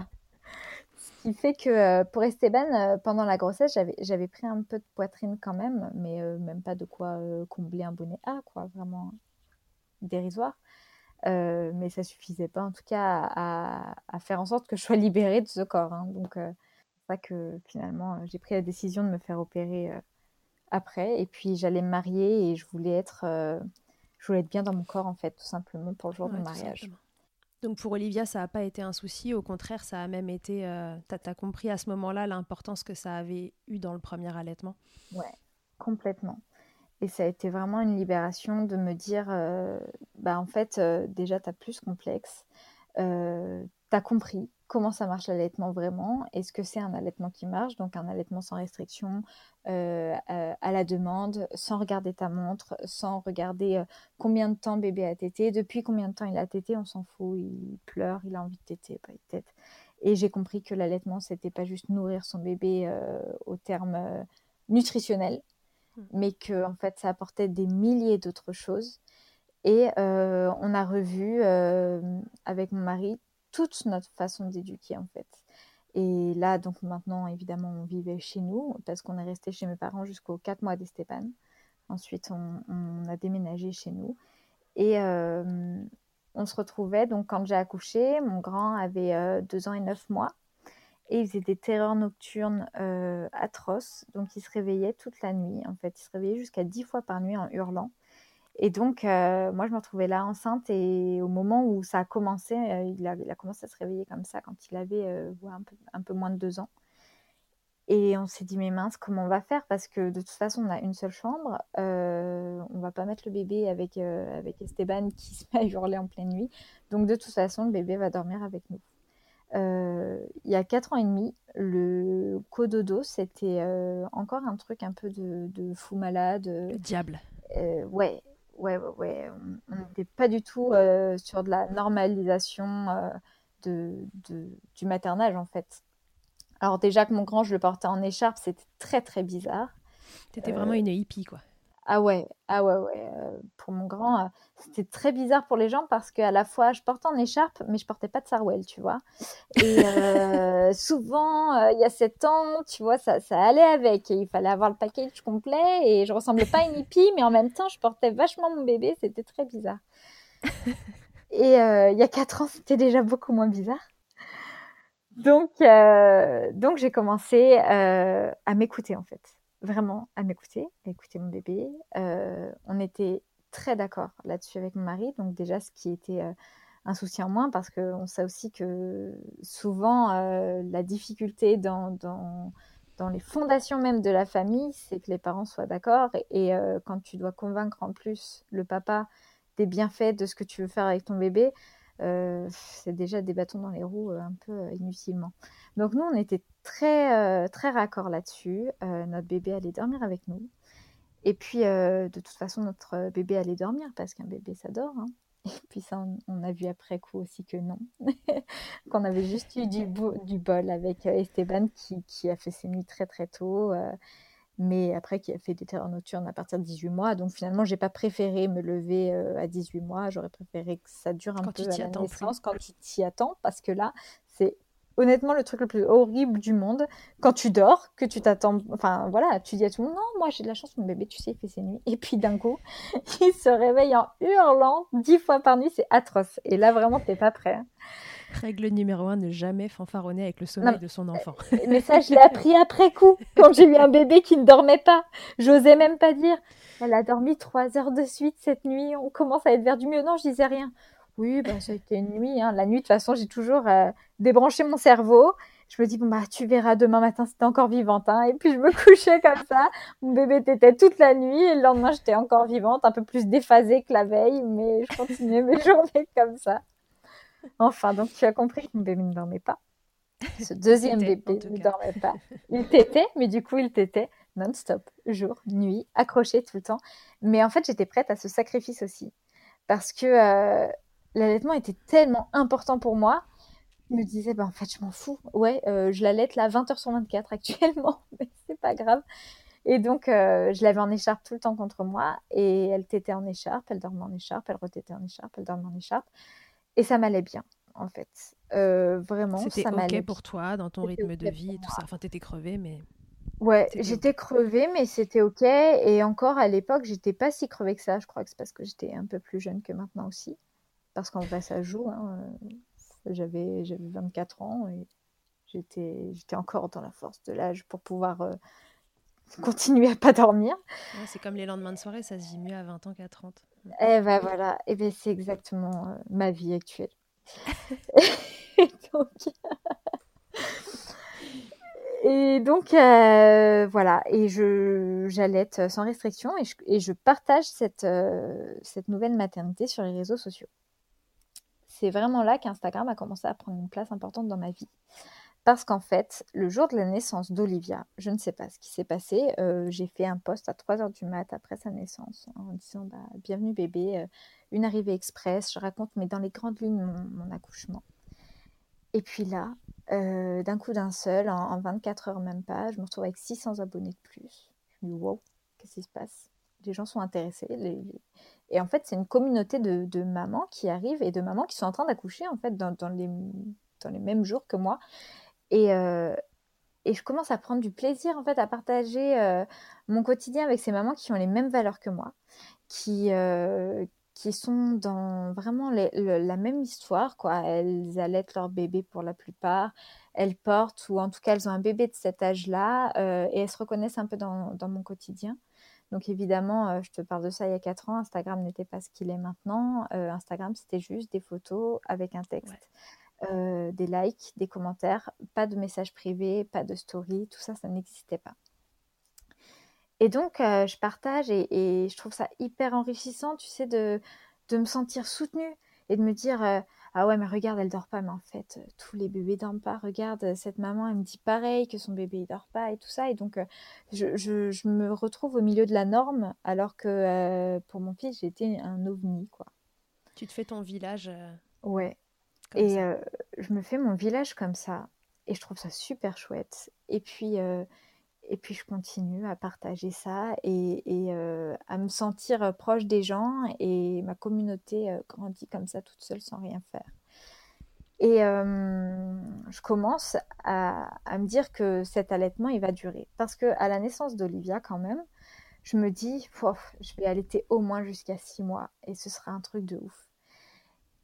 Ce qui fait que euh, pour Esteban, euh, pendant la grossesse, j'avais pris un peu de poitrine quand même, mais même pas de quoi combler un bonnet A, quoi, vraiment dérisoire. mais ça suffisait pas, en tout cas, à, faire en sorte que je sois <laughs> libérée de ce corps. Hein. Donc, c'est ça que finalement, j'ai pris la décision de me faire opérer après. Et puis, j'allais me marier et je voulais être, je voulais être bien dans mon corps, en fait, tout simplement, pour le jour de mon mariage. Donc pour Olivia, ça n'a pas été un souci, au contraire, ça a même été... Euh, tu as, compris à ce moment-là l'importance que ça avait eu dans le premier allaitement Ouais, complètement. Et ça a été vraiment une libération de me dire, euh, bah en fait, euh, déjà, tu as plus complexe, tu as compris, comment ça marche l'allaitement vraiment? Est-ce que c'est un allaitement qui marche? Donc un allaitement sans restriction, euh, à, la demande, sans regarder ta montre, sans regarder euh, combien de temps bébé a tété, depuis combien de temps il a tété, on s'en fout, il pleure, il a envie de téter, pas de tête. Et j'ai compris que l'allaitement, c'était pas juste nourrir son bébé euh, au terme nutritionnel, mmh. mais que en fait, ça apportait des milliers d'autres choses. Et on a revu avec mon mari toute notre façon d'éduquer en fait. Et là, donc maintenant, évidemment, on vivait chez nous parce qu'on est resté chez mes parents jusqu'aux 4 mois d'Esteban. Ensuite, on, a déménagé chez nous. Et euh, on se retrouvait, donc quand j'ai accouché, mon grand avait 2 euh, ans et 9 mois. Et il faisait des terreurs nocturnes euh, atroces. Donc il se réveillait toute la nuit. En fait, il se réveillait jusqu'à 10 fois par nuit en hurlant. Et donc, euh, moi, je me retrouvais là enceinte et au moment où ça a commencé, euh, il, a, il, a, commencé à se réveiller comme ça quand il avait euh, un, peu, un, peu, moins de deux ans. Et on s'est dit, mais mince, comment on va faire? Parce que de toute façon, on a une seule chambre. on va pas mettre le bébé avec, avec Esteban <laughs> qui se met à hurler en pleine nuit. Donc, de toute façon, le bébé va dormir avec nous. il y a quatre ans et demi, le cododo, c'était encore un truc un peu de, de fou malade. Le diable. ouais, ouais, ouais, on n'était pas du tout euh, sur de la normalisation euh, de, du maternage en fait. Alors déjà que mon grand, je le portais en écharpe, c'était très très bizarre. T'étais vraiment une hippie quoi. Ah ouais, ah ouais, ouais. Euh, pour mon grand, euh, c'était très bizarre pour les gens parce qu'à la fois, je portais en écharpe, mais je portais pas de sarouel, tu vois. Et euh, <laughs> souvent, il y a 7 ans, tu vois, ça, ça allait avec. Et il fallait avoir le package complet et je ressemblais pas à une hippie, mais en même temps, je portais vachement mon bébé. C'était très bizarre. <laughs> Et il y a 4 ans, c'était déjà beaucoup moins bizarre. Donc, donc j'ai commencé à m'écouter en fait vraiment à m'écouter, à écouter mon bébé. Euh, on était très d'accord là-dessus avec mon mari, donc déjà ce qui était euh, un souci en moins, parce qu'on sait aussi que souvent euh, la difficulté dans, dans, dans, les fondations même de la famille, c'est que les parents soient d'accord, et, quand tu dois convaincre en plus le papa des bienfaits de ce que tu veux faire avec ton bébé, c'est déjà des bâtons dans les roues un peu inutilement. Donc nous, on était très, euh, très raccord là-dessus. Euh, notre bébé allait dormir avec nous. Et puis, euh, de toute façon, notre bébé allait dormir parce qu'un bébé, ça dort. Hein. <laughs> Et puis ça, on, a vu après coup aussi que non. <laughs> Qu'on avait juste eu du, du bol avec Esteban qui, qui, a fait ses nuits très très tôt. Mais après qui a fait des terreurs nocturnes à partir de 18 mois. Donc finalement, j'ai pas préféré me lever à 18 mois. J'aurais préféré que ça dure un peu à la naissance quand tu t'y attends. Parce que là, c'est honnêtement le truc le plus horrible du monde quand tu dors, que tu t'attends, enfin voilà, tu dis à tout le monde non, moi j'ai de la chance, mon bébé, tu sais, il fait ses nuits, et puis d'un coup, <laughs> il se réveille en hurlant dix fois par nuit, c'est atroce. Et là vraiment, t'es pas prêt. Règle numéro un, ne jamais fanfaronner avec le sommeil de son enfant. <laughs> Mais ça, je l'ai appris après coup, quand j'ai eu un bébé qui ne dormait pas. J'osais même pas dire. Elle a dormi trois heures de suite cette nuit, on commence à être vers du mieux. Non, je disais rien. Oui, bah, ça a été une nuit. Hein. La nuit, de toute façon, j'ai toujours euh, débranché mon cerveau. Je me dis, bon, bah, tu verras demain matin si t'es encore vivante. Hein. Et puis, je me <laughs> couchais comme ça. Mon bébé t'était toute la nuit. Et le lendemain, j'étais encore vivante, un peu plus déphasée que la veille. Mais je continuais mes <laughs> journées comme ça. Enfin, donc, tu as compris que mon bébé ne dormait pas. Ce <laughs> deuxième bébé ne dormait pas. Il t'était, mais du coup, il t'était non-stop, jour, nuit, accroché tout le temps. Mais en fait, j'étais prête à ce sacrifice aussi. Parce que euh, l'allaitement était tellement important pour moi. Je me disais, bah, en fait, je m'en fous. Ouais, euh, je l'allaite là 20h sur 24 actuellement, <laughs> mais c'est pas grave. Et donc, euh, je l'avais en écharpe tout le temps contre moi. Et elle tétait en écharpe, elle dormait en écharpe, elle retétait en écharpe, elle dormait en écharpe. Et ça m'allait bien, en fait. Euh, vraiment, ça m'allait OK pour toi, dans ton rythme de vie et tout ça? Enfin, t'étais crevée, mais... Ouais, j'étais crevée, mais c'était OK. Et encore, à l'époque, j'étais pas si crevée que ça. Je crois que c'est parce que j'étais un peu plus jeune que maintenant aussi parce qu'en vrai, ça joue. Hein. J'avais, j'avais 24 ans et j'étais, j'étais encore dans la force de l'âge pour pouvoir euh, <laughs> continuer à pas dormir. c'est comme les lendemains de soirée, ça se vit mieux à 20 ans qu'à 30. Et ben voilà, et ben c'est exactement euh, ma vie actuelle. <laughs> <laughs> donc, et donc euh, voilà, et je j'allaite sans restriction et je, et je partage cette, cette nouvelle maternité sur les réseaux sociaux c'est vraiment là qu'Instagram a commencé à prendre une place importante dans ma vie. Parce qu'en fait, le jour de la naissance d'Olivia, je ne sais pas ce qui s'est passé. Euh, j'ai fait un post à 3h du mat après sa naissance en disant bah, Bienvenue bébé, euh, une arrivée express. Je raconte, mais dans les grandes lignes, mon, accouchement. Et puis là, euh, d'un coup d'un seul, en, 24 heures même pas, je me retrouve avec 600 abonnés de plus. Je me dis Wow, qu'est-ce qui se passe? Les gens sont intéressés. et en fait, c'est une communauté de, mamans qui arrivent et de mamans qui sont en train d'accoucher en fait dans les mêmes jours que moi. Et, euh, et je commence à prendre du plaisir en fait à partager euh, mon quotidien avec ces mamans qui ont les mêmes valeurs que moi, qui, euh, qui sont dans vraiment la même histoire. Quoi. Elles allaitent leur bébé pour la plupart, elles portent ou en tout cas elles ont un bébé de cet âge-là et elles se reconnaissent un peu dans, dans mon quotidien. Donc évidemment, je te parle de ça il y a 4 ans, Instagram n'était pas ce qu'il est maintenant. Instagram, c'était juste des photos avec un texte, euh, des likes, des commentaires, pas de messages privés, pas de story, tout ça, ça n'existait pas. Et donc, je partage et, je trouve ça hyper enrichissant, tu sais, de, de me sentir soutenue et de me dire ah ouais, mais regarde, elle dort pas, mais en fait, euh, tous les bébés dorment pas. Regarde, euh, cette maman, elle me dit pareil, que son bébé, il dort pas et tout ça. Et donc, euh, je, me retrouve au milieu de la norme, alors que pour mon fils, j'étais un ovni, quoi. Tu te fais ton village. ouais. Et je me fais mon village comme ça. Et je trouve ça super chouette. Et puis, et puis je continue à partager ça et, euh, à me sentir euh, proche des gens et ma communauté euh, grandit comme ça toute seule sans rien faire. Et je commence à, me dire que cet allaitement, il va durer. Parce que à la naissance d'Olivia, quand même, je me dis, je vais allaiter au moins jusqu'à six mois et ce sera un truc de ouf.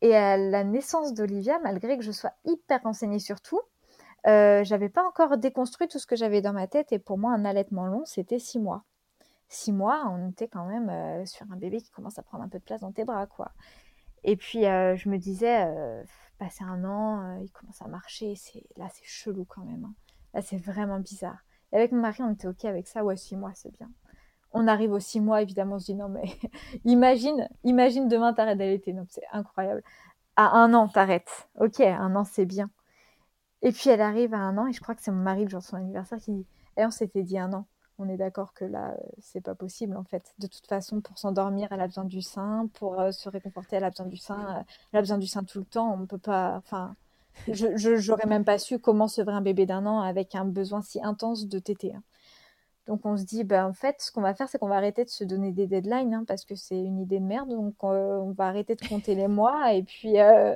Et à la naissance d'Olivia, malgré que je sois hyper renseignée sur tout, euh, j'avais pas encore déconstruit tout ce que j'avais dans ma tête et pour moi un allaitement long c'était six mois. Six mois, on était quand même euh, sur un bébé qui commence à prendre un peu de place dans tes bras quoi. Et puis euh, je me disais, passer un an, il commence à marcher, c'est là c'est chelou quand même. Hein. Là c'est vraiment bizarre. Et avec mon mari on était ok avec ça, ouais six mois c'est bien. On arrive aux six mois, évidemment on se dit non mais <laughs> imagine, imagine demain t'arrêtes d'allaiter, donc c'est incroyable. À un an t'arrêtes, ok, un an c'est bien. Et puis elle arrive à un an, et je crois que c'est mon mari le jour de son anniversaire qui dit Et on s'était dit un an. On est d'accord que là, euh, c'est pas possible en fait. De toute façon, pour s'endormir, elle a besoin du sein. Pour euh, se réconforter, elle a besoin du sein. Euh, elle a besoin du sein tout le temps. On peut pas. Enfin, je n'aurais même pas su comment sevrer un bébé d'un an avec un besoin si intense de téter. Hein. Donc on se dit, bah, en fait, ce qu'on va faire, c'est qu'on va arrêter de se donner des deadlines, hein, parce que c'est une idée de merde. Donc on va arrêter de compter les mois et puis euh,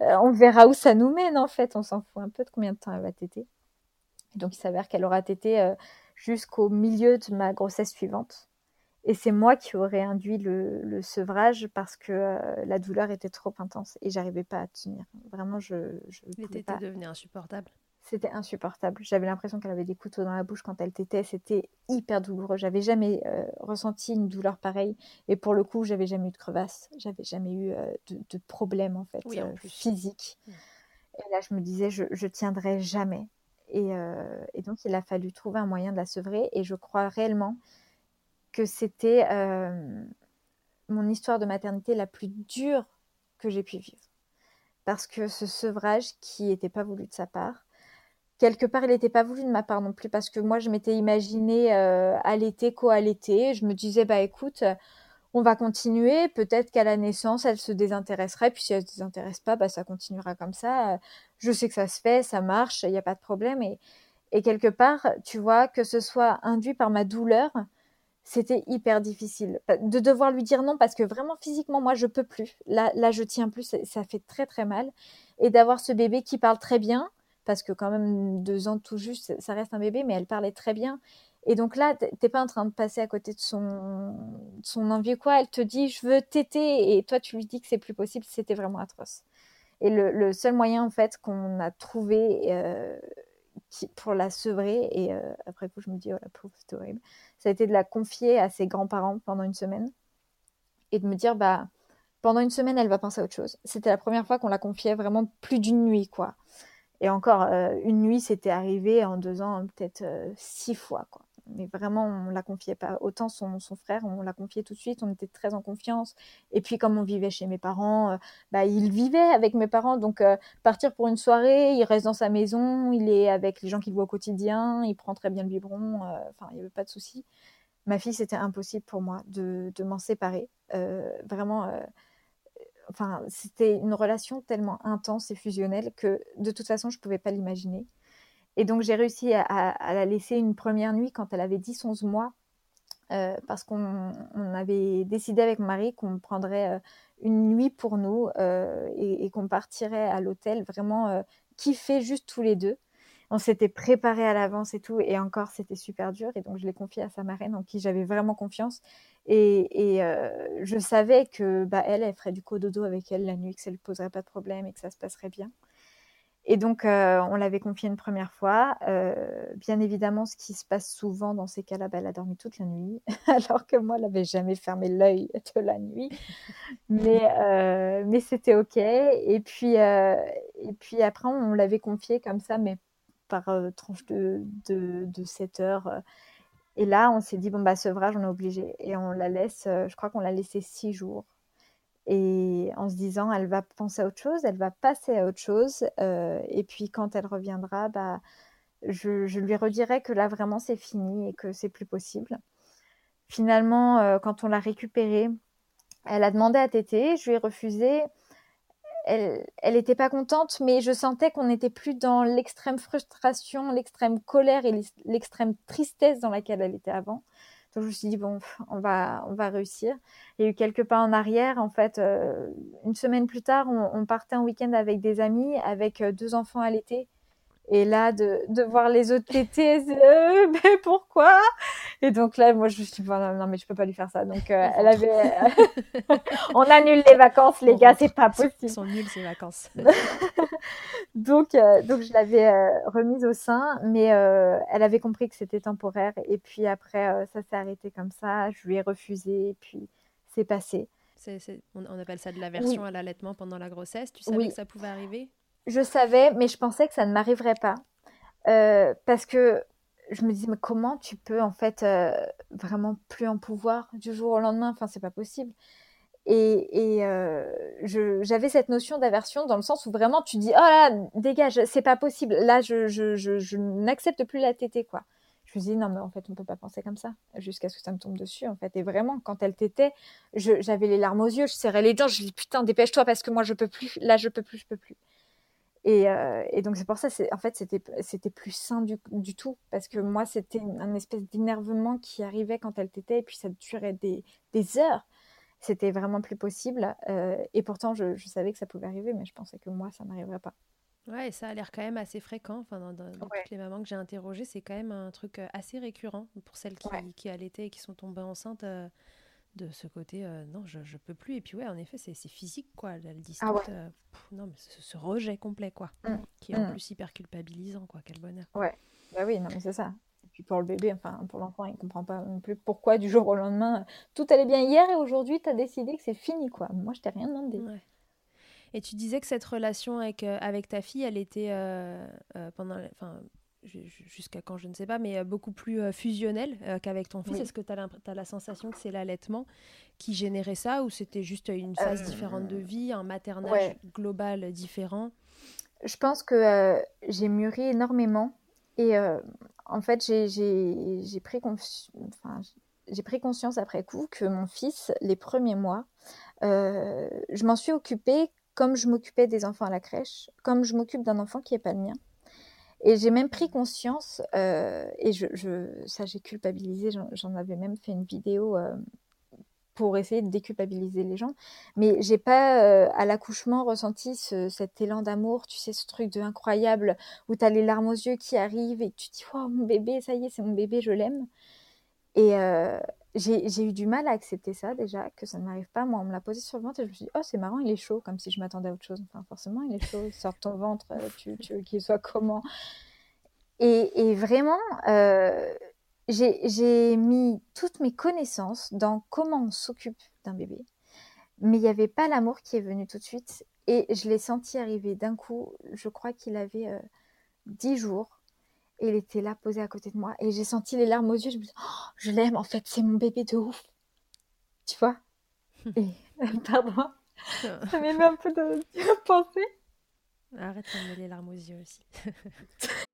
on verra où ça nous mène en fait. On s'en fout un peu de combien de temps elle va téter. donc il s'avère qu'elle aura tété euh, jusqu'au milieu de ma grossesse suivante. Et c'est moi qui aurais induit le, sevrage parce que euh, la douleur était trop intense et j'arrivais pas à tenir. Vraiment, je. je Les tétés devenaient insupportables. C'était insupportable. J'avais l'impression qu'elle avait des couteaux dans la bouche quand elle tétait. C'était hyper douloureux. J'avais jamais euh, ressenti une douleur pareille. Et pour le coup, j'avais jamais eu de crevasse. J'avais jamais eu euh, de, problème en fait euh, physique. Mm. Et là, je me disais, je, je tiendrai jamais. Et, et, donc, il a fallu trouver un moyen de la sevrer. Et je crois réellement que c'était mon histoire de maternité la plus dure que j'ai pu vivre. Parce que ce sevrage qui n'était pas voulu de sa part, quelque part, il n'était pas voulu de ma part non plus parce que moi, je m'étais imaginé euh, allaiter, co-allaiter. Je me disais, bah écoute, on va continuer. Peut-être qu'à la naissance, elle se désintéresserait. Puis si elle ne se désintéresse pas, bah, ça continuera comme ça. Je sais que ça se fait, ça marche, il n'y a pas de problème. Et, et quelque part, tu vois, que ce soit induit par ma douleur, c'était hyper difficile de devoir lui dire non parce que vraiment physiquement moi je peux plus là là je tiens plus ça fait très très mal et d'avoir ce bébé qui parle très bien parce que quand même deux ans tout juste, ça reste un bébé, mais elle parlait très bien. Et donc là, t'es pas en train de passer à côté de son, son envie quoi. Elle te dit, je veux téter, et toi, tu lui dis que c'est plus possible. C'était vraiment atroce. Et le, seul moyen, en fait, qu'on a trouvé euh, pour la sevrer, et euh, après coup, je me dis, oh la pauvre, c'est horrible, ça a été de la confier à ses grands-parents pendant une semaine et de me dire, bah, pendant une semaine, elle va penser à autre chose. C'était la première fois qu'on la confiait vraiment plus d'une nuit, quoi. Et encore, euh, une nuit, c'était arrivé en deux ans, peut-être six fois, mais vraiment, on la confiait pas. Autant son, frère, on l'a confié tout de suite, on était très en confiance. Et puis, comme on vivait chez mes parents, euh, bah, il vivait avec mes parents. Donc, euh, partir pour une soirée, il reste dans sa maison, il est avec les gens qu'il voit au quotidien, il prend très bien le biberon. Euh, enfin, il n'y avait pas de souci. Ma fille, c'était impossible pour moi de, de m'en séparer. vraiment c'était une relation tellement intense et fusionnelle que de toute façon, je ne pouvais pas l'imaginer. Et donc, j'ai réussi à, la laisser une première nuit quand elle avait 10-11 mois, euh, parce qu'on avait décidé avec mon mari qu'on prendrait euh, une nuit pour nous euh, et, qu'on partirait à l'hôtel vraiment kiffer juste tous les deux. On s'était préparé à l'avance et tout, et encore, c'était super dur. Et donc, je l'ai confié à sa marraine, en qui j'avais vraiment confiance. Et, je savais que bah, elle, elle ferait du cododo avec elle la nuit, que ça ne lui poserait pas de problème et que ça se passerait bien. Et donc, euh, on l'avait confiée une première fois. Euh, bien évidemment, ce qui se passe souvent dans ces cas-là, bah, elle a dormi toute la nuit, <laughs> alors que moi, elle n'avait jamais fermé l'œil de la nuit. Mais, euh, mais c'était OK. Et puis, et puis après, on l'avait confiée comme ça, mais par tranche de, de, de 7 heures. Et là, on s'est dit, bon, bah, sevrage, on est obligé. Et on la laisse, je crois qu'on l'a laissé 6 jours et en se disant elle va penser à autre chose, elle va passer à autre chose, euh, et puis quand elle reviendra, bah, je, lui redirai que là vraiment c'est fini et que c'est plus possible. Finalement, euh, quand on l'a récupérée, elle a demandé à téter, je lui ai refusé. Elle n'était pas contente, mais je sentais qu'on n'était plus dans l'extrême frustration, l'extrême colère et l'extrême tristesse dans laquelle elle était avant. Donc je me suis dit bon, on va, on va réussir. Il y a eu quelques pas en arrière. En fait, euh, une semaine plus tard, on, partait en week-end avec des amis, avec euh, deux enfants à l'été. Et là, de, de voir les autres tétés, euh, <laughs> mais pourquoi? Et donc là, moi, je me suis dit, non, non, mais je peux pas lui faire ça. Donc, euh, elle avait... <laughs> on annule les vacances, les gars, c'est pas possible. Ils sont nuls, ces vacances. <laughs> donc, euh, donc, je l'avais remise au sein, mais elle avait compris que c'était temporaire. Et puis après, ça s'est arrêté comme ça. Je lui ai refusé, et puis c'est passé. On, appelle ça de l'aversion à l'allaitement pendant la grossesse. Tu savais que ça pouvait arriver? Je savais, mais je pensais que ça ne m'arriverait pas. Euh, parce que je me disais, mais comment tu peux en fait euh, vraiment plus en pouvoir du jour au lendemain? Enfin, c'est pas possible. Et, euh, j'avais cette notion d'aversion dans le sens où vraiment tu dis, oh là, dégage, c'est pas possible. Là, je n'accepte plus la tétée, quoi. Je me dis, non, mais en fait, on peut pas penser comme ça, jusqu'à ce que ça me tombe dessus, en fait. Et vraiment, quand elle tétait, j'avais les larmes aux yeux, je serrais les dents, je dis, putain, dépêche-toi parce que moi, je peux plus. Là, je peux plus, je peux plus. Euh, et, donc c'est pour ça, en fait, c'était, plus sain du, du, tout, parce que moi, c'était un espèce d'énervement qui arrivait quand elle t'était, et puis ça durait des, des heures. C'était vraiment plus possible. Euh, et pourtant, je, je, savais que ça pouvait arriver, mais je pensais que moi, ça n'arriverait pas. Ouais, et ça a l'air quand même assez fréquent. Enfin, dans, toutes les mamans que j'ai interrogées, c'est quand même un truc euh, assez récurrent pour celles qui, qui allaitaient et qui sont tombées enceintes de ce côté euh, non je, je peux plus. Et puis ouais en effet c'est physique quoi elle dit ah euh, non mais ce, rejet complet quoi mmh. qui est en mmh. plus hyper culpabilisant quoi quel bonheur. Ouais. Bah oui non mais c'est ça. Et puis pour le bébé enfin pour l'enfant il comprend pas non plus pourquoi du jour au lendemain tout allait bien. Hier et aujourd'hui tu as décidé que c'est fini quoi. Moi je t'ai rien demandé. Et tu disais que cette relation avec, euh, avec ta fille elle était pendant enfin jusqu'à quand je ne sais pas, mais euh, beaucoup plus euh, fusionnel euh, qu'avec ton fils. Est-ce que tu as, la sensation que c'est l'allaitement qui générait ça ou c'était juste une phase différente de vie, un maternage global différent? Je pense que j'ai mûri énormément et en fait j'ai pris, enfin, pris conscience après coup que mon fils, les premiers mois, je m'en suis occupée comme je m'occupais des enfants à la crèche, comme je m'occupe d'un enfant qui n'est pas le mien. Et j'ai même pris conscience, euh, et je, ça j'ai culpabilisé, j'en avais même fait une vidéo euh, pour essayer de déculpabiliser les gens. Mais j'ai pas euh, à l'accouchement ressenti cet élan d'amour, tu sais, ce truc de incroyable où tu as les larmes aux yeux qui arrivent et tu dis, oh mon bébé, ça y est, c'est mon bébé, je l'aime. Et j'ai eu du mal à accepter ça déjà, que ça ne m'arrive pas. Moi, on me l'a posé sur le ventre et je me suis dit, oh, c'est marrant, il est chaud, comme si je m'attendais à autre chose. Enfin, forcément, il est chaud, il sort de ton ventre, euh, tu, tu veux qu'il soit comment? Et, vraiment, euh, j'ai mis toutes mes connaissances dans comment on s'occupe d'un bébé. Mais il n'y avait pas l'amour qui est venu tout de suite. Et je l'ai senti arriver d'un coup. Je crois qu'il avait euh, dix jours. Et il était là, posé à côté de moi. Et j'ai senti les larmes aux yeux. Je me suis dit, oh, je l'aime, en fait, c'est mon bébé de ouf. Tu vois? <laughs> Et, pardon, ça m'émet un peu de, de penser. Arrête de me les larmes aux yeux aussi. <laughs>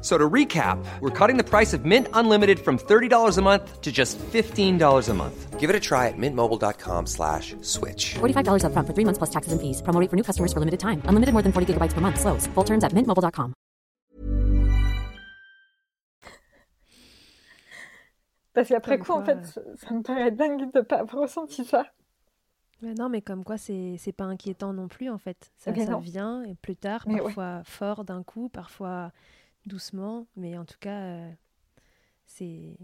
So to recap, we're cutting the price of Mint Unlimited from $30 a month to just $15 a month. Give it a try at mintmobile.com slash switch. $45 up front for three months plus taxes and fees. Promo for new customers for limited time. Unlimited more than 40 gigabytes per month. Slows. Full terms at mintmobile.com. Parce qu'après coup, quoi, en fait, euh... ça me paraît dingue de ne pas avoir ressenti ça. Mais non, mais comme quoi, c'est pas inquiétant non plus, en fait. Ça, ça vient, et plus tard, mais parfois ouais. fort d'un coup, parfois doucement, mais en tout cas, euh, c'est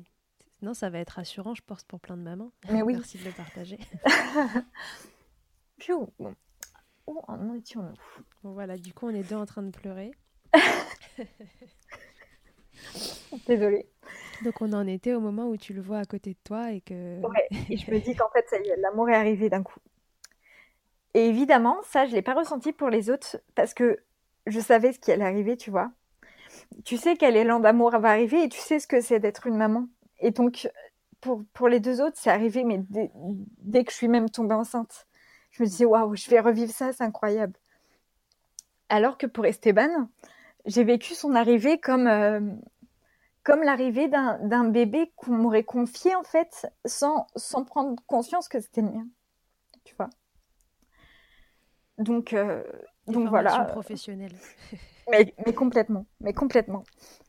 non, ça va être rassurant, je pense, pour plein de mamans. Mais oui. <laughs> Merci de le partager. <laughs> Piou. Bon. Oh, en étions-nous? Bon, voilà, du coup, on est deux en train de pleurer. <laughs> Désolée. Donc, on en était au moment où tu le vois à côté de toi et que. Ouais, et je me dis qu'en fait, ça y est, l'amour est arrivé d'un coup. Et évidemment, ça, je ne l'ai pas ressenti pour les autres parce que je savais ce qui allait arriver, tu vois tu sais quel élan d'amour va arriver et tu sais ce que c'est d'être une maman. Et donc, pour, pour les deux autres, c'est arrivé, mais dès, dès, que je suis même tombée enceinte, je me disais, waouh, je vais revivre ça, c'est incroyable. Alors que pour Esteban, j'ai vécu son arrivée comme, euh, comme l'arrivée d'un bébé qu'on m'aurait confié, en fait, sans, sans prendre conscience que c'était le mien. Tu vois? Donc, euh, donc voilà. professionnelle. <laughs> Mais, mais, complètement, mais complètement.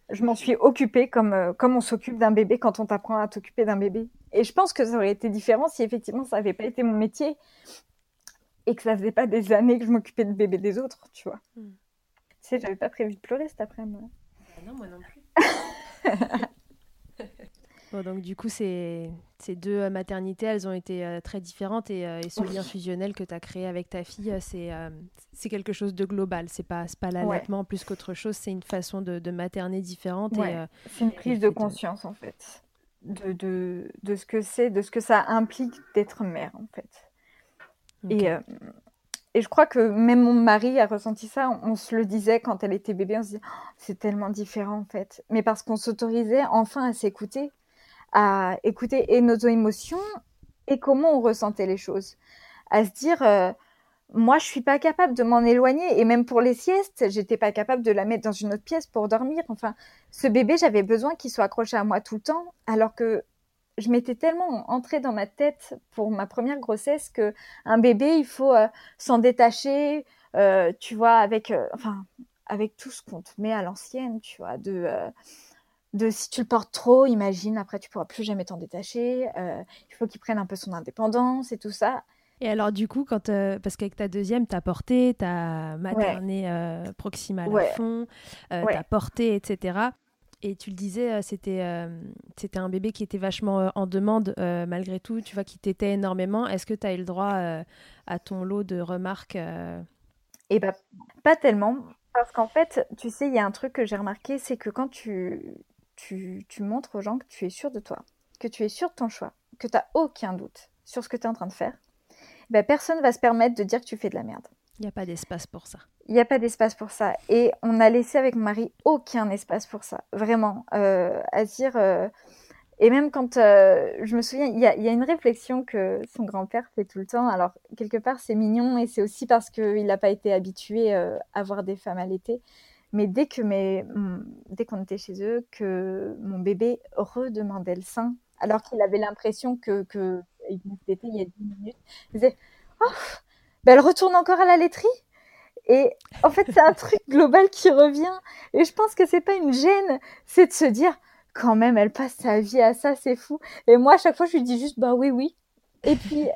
Je m'en suis occupée comme, euh, comme on s'occupe d'un bébé quand on t'apprend à t'occuper d'un bébé. Et je pense que ça aurait été différent si effectivement ça n'avait pas été mon métier et que ça faisait pas des années que je m'occupais de bébé des autres, tu vois. Mm. Tu sais, j'avais pas prévu de pleurer cet après-midi. Bah non, moi non plus. <laughs> Bon, donc du coup, ces, ces deux euh, maternités, elles ont été euh, très différentes et, euh, et, ce lien fusionnel que tu as créé avec ta fille, c'est c'est quelque chose de global. C'est pas, pas l'allaitement ouais. plus qu'autre chose, c'est une façon de, de materner différente. Ouais. c'est une prise de conscience en fait, de, de, de ce que c'est, de ce que ça implique d'être mère en fait. Okay. Et, et je crois que même mon mari a ressenti ça. On, on se le disait quand elle était bébé, on se disait oh, c'est tellement différent en fait. Mais parce qu'on s'autorisait enfin à s'écouter à écouter nos émotions et comment on ressentait les choses. À se dire, euh, moi, je suis pas capable de m'en éloigner et même pour les siestes, j'étais pas capable de la mettre dans une autre pièce pour dormir. Enfin, ce bébé, j'avais besoin qu'il soit accroché à moi tout le temps, alors que je m'étais tellement entrée dans ma tête pour ma première grossesse que un bébé, il faut euh, s'en détacher, euh, tu vois, avec, enfin, avec tout ce qu'on te met à l'ancienne, tu vois, de de si tu le portes trop, imagine, après tu pourras plus jamais t'en détacher. Euh, il faut qu'il prenne un peu son indépendance et tout ça. Et alors du coup, quand euh, parce qu'avec ta deuxième, t'as porté, t'as materné ouais. euh, proximal ouais. à fond, ouais. t'as porté, etc. Et tu le disais, c'était c'était un bébé qui était vachement en demande malgré tout, tu vois, qui t'était énormément. Est-ce que tu as eu le droit à ton lot de remarques Eh ben, pas tellement. Parce qu'en fait, tu sais, il y a un truc que j'ai remarqué, c'est que quand tu, tu, tu, montres aux gens que tu es sûr de toi, que tu es sûr de ton choix, que tu n'as aucun doute sur ce que tu es en train de faire, ben personne va se permettre de dire que tu fais de la merde. Il n'y a pas d'espace pour ça. Il n'y a pas d'espace pour ça. Et on a laissé avec mon mari aucun espace pour ça. Vraiment. Euh, à dire. Euh... Et même quand. Euh... je me souviens, il y, y a, une réflexion que son grand-père fait tout le temps. Alors, quelque part, c'est mignon et c'est aussi parce qu'il n'a pas été habitué euh, à voir des femmes allaitées. Mais dès que dès qu'on était chez eux, que mon bébé redemandait le sein, alors qu'il avait l'impression que, il il y a 10 minutes, il disait oh, ben elle retourne encore à la laiterie. Et en fait, c'est un truc <laughs> global qui revient. Et je pense que c'est pas une gêne, c'est de se dire quand même, elle passe sa vie à ça, c'est fou. Et moi, à chaque fois, je lui dis juste bah oui, oui. Et puis,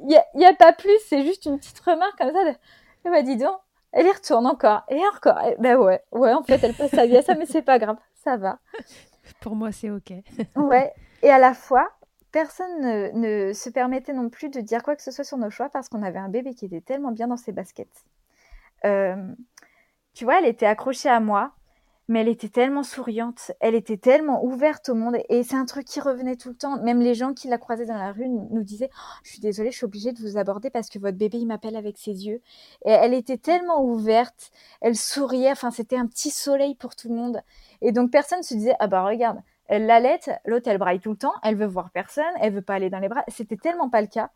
il n'y a, pas plus, c'est juste une petite remarque comme ça. De, ben, dis donc, elle y retourne encore, et encore. ben ouais, ouais, en fait, elle passe sa vie à ça, mais c'est pas grave, ça va. Pour moi, c'est ok. <laughs> ouais, et à la fois, personne ne, se permettait non plus de dire quoi que ce soit sur nos choix parce qu'on avait un bébé qui était tellement bien dans ses baskets. Euh, tu vois, elle était accrochée à moi mais elle était tellement souriante, elle était tellement ouverte au monde, et c'est un truc qui revenait tout le temps. Même les gens qui la croisaient dans la rue nous disaient oh, Je suis désolée, je suis obligée de vous aborder parce que votre bébé, il m'appelle avec ses yeux. Et elle était tellement ouverte, elle souriait, enfin, c'était un petit soleil pour tout le monde. Et donc, personne se disait Ah bah regarde, elle l'allait, l'autre, elle braille tout le temps, elle veut voir personne, elle veut pas aller dans les bras. C'était tellement pas le cas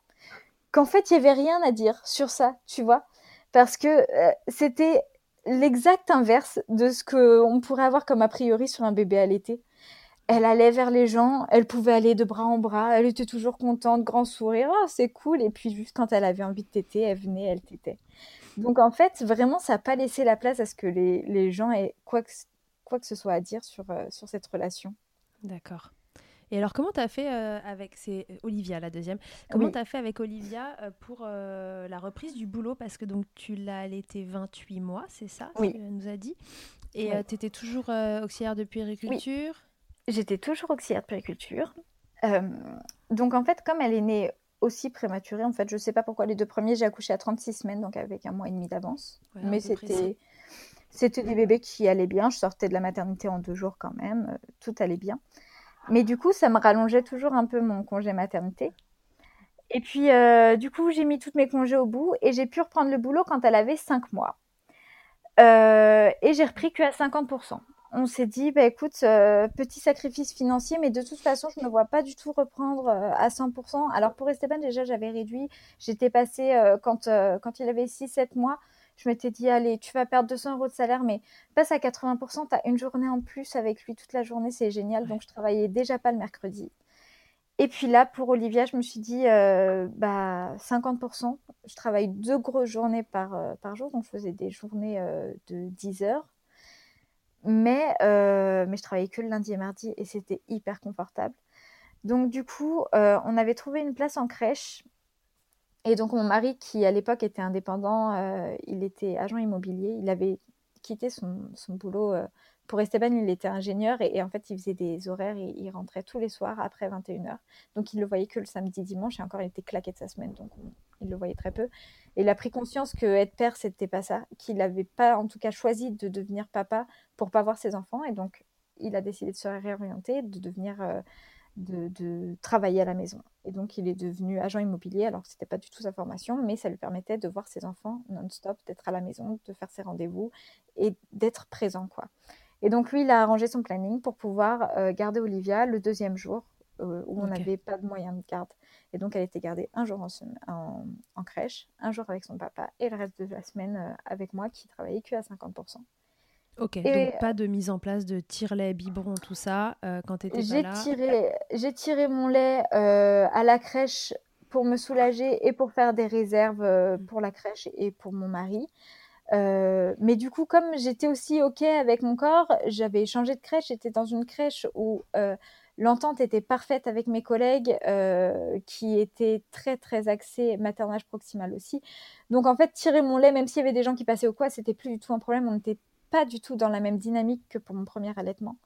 qu'en fait, il y avait rien à dire sur ça, tu vois parce que euh, c'était l'exact inverse de ce qu'on pourrait avoir comme a priori sur un bébé allaité. Elle allait vers les gens, elle pouvait aller de bras en bras, elle était toujours contente, grand sourire, oh, c'est cool. Et puis juste quand elle avait envie de téter, elle venait, elle tétait. Donc en fait, vraiment, ça n'a pas laissé la place à ce que les, gens aient quoi que, quoi que ce soit à dire sur, euh, sur cette relation. D'accord. Et alors, comment tu as fait euh, avec. C'est euh, Olivia, la deuxième. Comment tu as fait avec Olivia euh, pour la reprise du boulot? Parce que donc tu l'as allaité 28 mois, c'est ça Oui. Tu nous as dit? Et tu étais toujours auxiliaire de puériculture? J'étais toujours auxiliaire de puériculture. donc, en fait, comme elle est née aussi prématurée, en fait, je ne sais pas pourquoi les deux premiers, j'ai accouché à 36 semaines, donc avec un mois et demi d'avance. Mais c'était. C'était des bébés qui allaient bien. Je sortais de la maternité en deux jours quand même. Tout allait bien. Mais du coup, ça me rallongeait toujours un peu mon congé maternité. Et puis, euh, du coup, j'ai mis toutes mes congés au bout et j'ai pu reprendre le boulot quand elle avait 5 mois. Euh, et j'ai repris que à 50%. On s'est dit, bah, écoute, euh, petit sacrifice financier, mais de toute façon, je ne me vois pas du tout reprendre à 100%. Alors pour Esteban, déjà, j'avais réduit. J'étais passée, quand, quand il avait 6-7 mois, je m'étais dit, allez, tu vas perdre 200 euros de salaire, mais passe à 80%, tu as une journée en plus avec lui toute la journée, c'est génial. Donc, je travaillais déjà pas le mercredi. Et puis là, pour Olivia, je me suis dit, euh, bah, 50%. Je travaille deux grosses journées par, euh, par jour, donc je faisais des journées euh, de 10 heures. Mais, mais je travaillais que le lundi et mardi et c'était hyper confortable. Donc du coup, on avait trouvé une place en crèche et donc mon mari, qui à l'époque était indépendant, euh, il était agent immobilier, il avait quitté son, boulot. Euh, pour Esteban, il était ingénieur et, en fait, il faisait des horaires et il rentrait tous les soirs après 21h. Donc il le voyait que le samedi, dimanche et encore, il était claqué de sa semaine, donc il le voyait très peu. Et il a pris conscience que être père, c'était pas ça, qu'il n'avait pas en tout cas choisi de devenir papa pour pas voir ses enfants et donc il a décidé de se réorienter, de devenir euh, de, travailler à la maison. Et donc, il est devenu agent immobilier, alors que ce n'était pas du tout sa formation, mais ça lui permettait de voir ses enfants non-stop, d'être à la maison, de faire ses rendez-vous et d'être présent. quoi. Et donc, lui, il a arrangé son planning pour pouvoir euh, garder Olivia le deuxième jour, euh, où on n'avait pas de moyen de garde. Et donc, elle était gardée un jour en, en, crèche, un jour avec son papa, et le reste de la semaine euh, avec moi, qui travaillait que à 50%. Ok, donc pas de mise en place de tire-lait, biberon, tout ça, euh, quand tu étais pas là tiré, J'ai tiré mon lait euh, à la crèche pour me soulager et pour faire des réserves euh, pour la crèche et pour mon mari. mais du coup, comme j'étais aussi OK avec mon corps, j'avais changé de crèche. J'étais dans une crèche où l'entente était parfaite avec mes collègues, qui étaient très, très axés maternage proximal aussi. Donc, en fait, tirer mon lait, même s'il y avait des gens qui passaient au quoi, c'était plus du tout un problème. On était pas du tout dans la même dynamique que pour mon premier allaitement.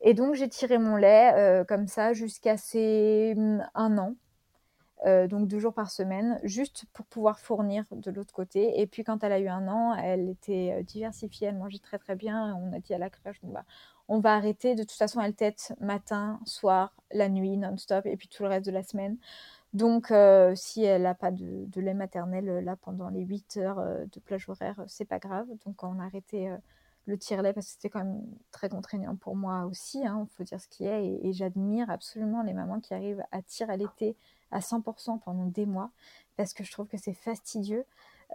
Et donc j'ai tiré mon lait euh, comme ça jusqu'à ces mm, un an, euh, donc deux jours par semaine, juste pour pouvoir fournir de l'autre côté. Et puis quand elle a eu un an, elle était euh, diversifiée, elle mangeait très très bien. On a dit à la crèche, bah, on va arrêter. De toute façon, elle tête matin, soir, la nuit, non-stop, et puis tout le reste de la semaine. Donc, si elle n'a pas de, lait maternel là pendant les 8 heures de plage horaire, c'est pas grave. Donc, on a arrêté le tire-lait parce que c'était quand même très contraignant pour moi aussi, il hein, faut dire ce qui est. Et, j'admire absolument les mamans qui arrivent à tirer à l'été à 100% pendant des mois parce que je trouve que c'est fastidieux.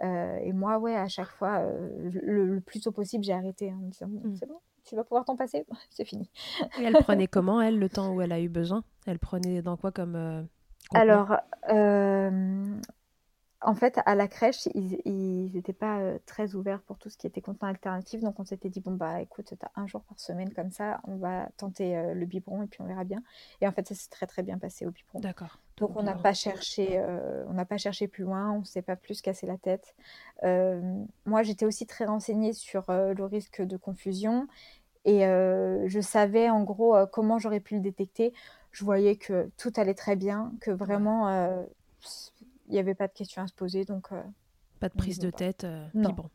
et moi, ouais, à chaque fois, le, plus tôt possible, j'ai arrêté en me disant mmh. c'est bon, tu vas pouvoir t'en passer, <laughs> c'est fini. Et elle prenait <laughs> comment, elle, le temps où elle a eu besoin? Elle prenait dans quoi comme. Alors, en fait, à la crèche, ils n'étaient pas euh, très ouverts pour tout ce qui était contenu alternatif. Donc, on s'était dit, bon, bah, écoute, tu as un jour par semaine comme ça, on va tenter euh, le biberon et puis on verra bien. Et en fait, ça s'est très, très bien passé au biberon. D'accord. Donc, on n'a pas, cherché, euh, on n'a pas cherché plus loin, on ne s'est pas plus cassé la tête. moi, j'étais aussi très renseignée sur le risque de confusion et je savais en gros comment j'aurais pu le détecter. Je voyais que tout allait très bien, que vraiment il n'y avait pas de questions à se poser. Donc, euh, pas de prise de tête. Euh, non. bon.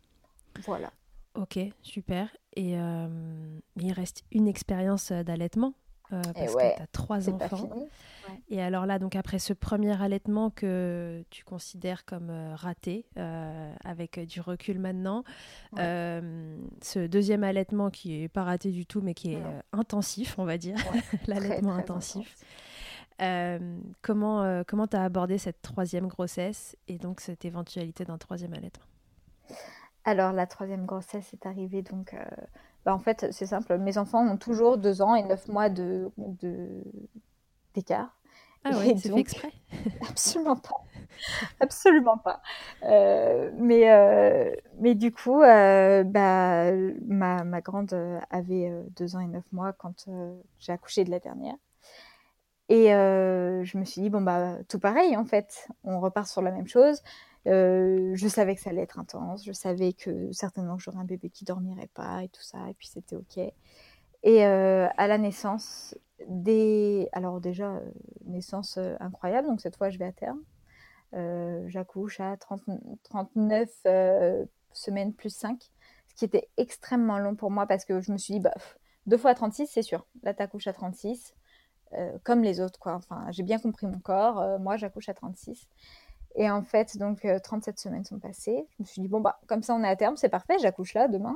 Voilà. Ok, super. Et euh, il reste une expérience d'allaitement? Parce que tu as trois enfants. Et alors là, donc après ce premier allaitement que tu considères comme raté, avec du recul maintenant, ce deuxième allaitement qui est pas raté du tout, mais qui est intensif, on va dire, <laughs> l'allaitement intensif. Euh, comment euh, comment tu as abordé cette troisième grossesse et donc cette éventualité d'un troisième allaitement? Alors la troisième grossesse est arrivée donc euh, bah, en fait c'est simple, mes enfants ont toujours deux ans et neuf mois de d'écart. ah oui, c'est fait exprès <laughs> Absolument pas. Absolument pas. mais, mais du coup, bah, ma, ma, grande avait deux ans et neuf mois quand j'ai accouché de la dernière. Et euh, je me suis dit, bon, bah, tout pareil, en fait. On repart sur la même chose. Euh, je savais que ça allait être intense. Je savais que certainement que j'aurais un bébé qui dormirait pas et tout ça. Et puis, c'était OK. Et euh, à la naissance, des... alors déjà, naissance incroyable. Donc, cette fois, je vais à terme. J'accouche à 30... 39 semaines plus 5. Ce qui était extrêmement long pour moi parce que je me suis dit, bah, deux fois 36, c'est sûr. Là, tu accouches à 36 euh, comme les autres, quoi. Enfin, j'ai bien compris mon corps. Euh, moi, j'accouche à 36. Et en fait, donc, 37 euh, semaines sont passées. Je me suis dit, bon, bah, comme ça, on est à terme, c'est parfait, j'accouche là demain.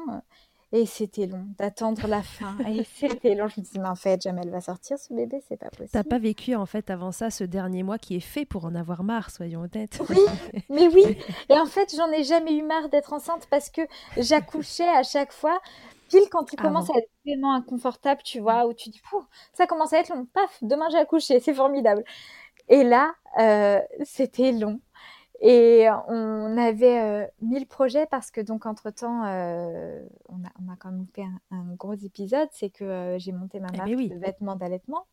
Et c'était long d'attendre la fin. <laughs> Et c'était long. Je me suis dit, mais en fait, jamais elle va sortir ce bébé, c'est pas possible. T'as pas vécu, en fait, avant ça, ce dernier mois qui est fait pour en avoir marre, soyons honnêtes. Oui, <laughs> mais oui. Et en fait, j'en ai jamais eu marre d'être enceinte parce que j'accouchais à chaque fois pile quand tu commences à être vraiment inconfortable, tu vois, où tu dis, ça commence à être long, paf, demain j'ai accouché, c'est formidable. Et là, euh, c'était long. Et on avait euh, mille projets parce que donc entre-temps, euh, on, a, on, a, quand même fait un, gros épisode, c'est que j'ai monté ma eh marque de vêtements d'allaitement.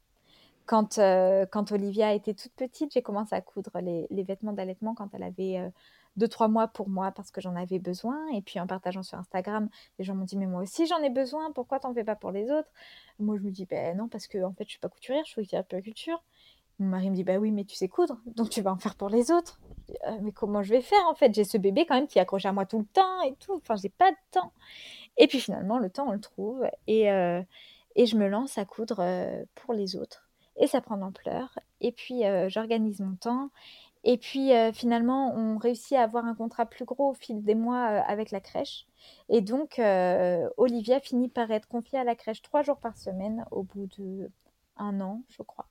Quand, quand Olivia était toute petite, j'ai commencé à coudre les, les vêtements d'allaitement quand elle avait deux, trois mois pour moi parce que j'en avais besoin. Et puis en partageant sur Instagram, les gens m'ont dit, mais moi aussi j'en ai besoin, pourquoi t'en fais pas pour les autres? Moi je me dis, ben non, parce que en fait je suis pas couturière, je suis culture Mon mari me dit, bah oui, mais tu sais coudre, donc tu vas en faire pour les autres. Euh, mais comment je vais faire en fait? J'ai ce bébé quand même qui accroche à moi tout le temps et tout, enfin j'ai pas de temps. Et puis finalement, le temps on le trouve et, euh, et je me lance à coudre euh, pour les autres. Et ça prend d'ampleur. Et puis j'organise mon temps et puis finalement, on réussit à avoir un contrat plus gros au fil des mois avec la crèche. Et donc, Olivia finit par être confiée à la crèche trois jours par semaine au bout de un an, je crois.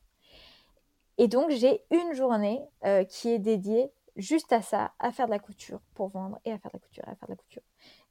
Et donc, j'ai une journée qui est dédiée juste à ça, à faire de la couture pour vendre et à faire de la couture, et à faire de la couture.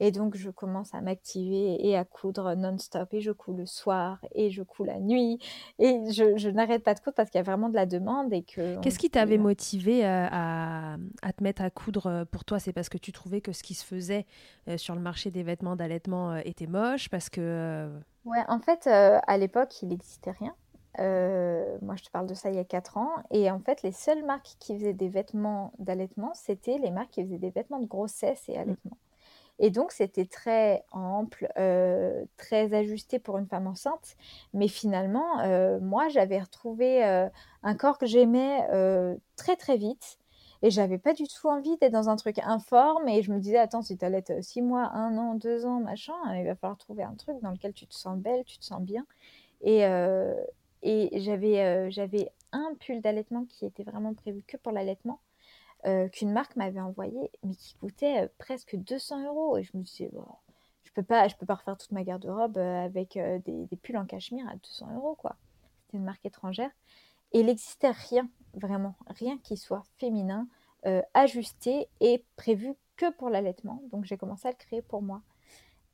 Et donc, je commence à m'activer et à coudre non-stop. Et je couds le soir et je couds la nuit. Et je, n'arrête pas de coudre parce qu'il y a vraiment de la demande. et que Qu'est-ce qui t'avait motivé euh, à, te mettre à coudre euh, pour toi? C'est parce que tu trouvais que ce qui se faisait euh, sur le marché des vêtements d'allaitement était moche? Parce que. Ouais, en fait, à l'époque, il n'existait rien. Moi, je te parle de ça il y a 4 ans. Et en fait, les seules marques qui faisaient des vêtements d'allaitement, c'était les marques qui faisaient des vêtements de grossesse et mmh. allaitement. Et donc, c'était très ample, euh, très ajusté pour une femme enceinte. Mais finalement, euh, moi, j'avais retrouvé euh, un corps que j'aimais très, très vite. Et j'avais pas du tout envie d'être dans un truc informe. Et je me disais, attends, si tu allaites six mois, un an, deux ans, machin, il va falloir trouver un truc dans lequel tu te sens belle, tu te sens bien. Et, et j'avais, j'avais un pull d'allaitement qui était vraiment prévu que pour l'allaitement. Euh, qu'une marque m'avait envoyé, mais qui coûtait euh, presque 200 euros. Et je me disais, je peux pas, je peux pas refaire toute ma garde-robe euh, avec des, pulls en cachemire à 200 euros, quoi. C'était une marque étrangère. Et il n'existait rien, vraiment, rien qui soit féminin, ajusté et prévu que pour l'allaitement. Donc j'ai commencé à le créer pour moi.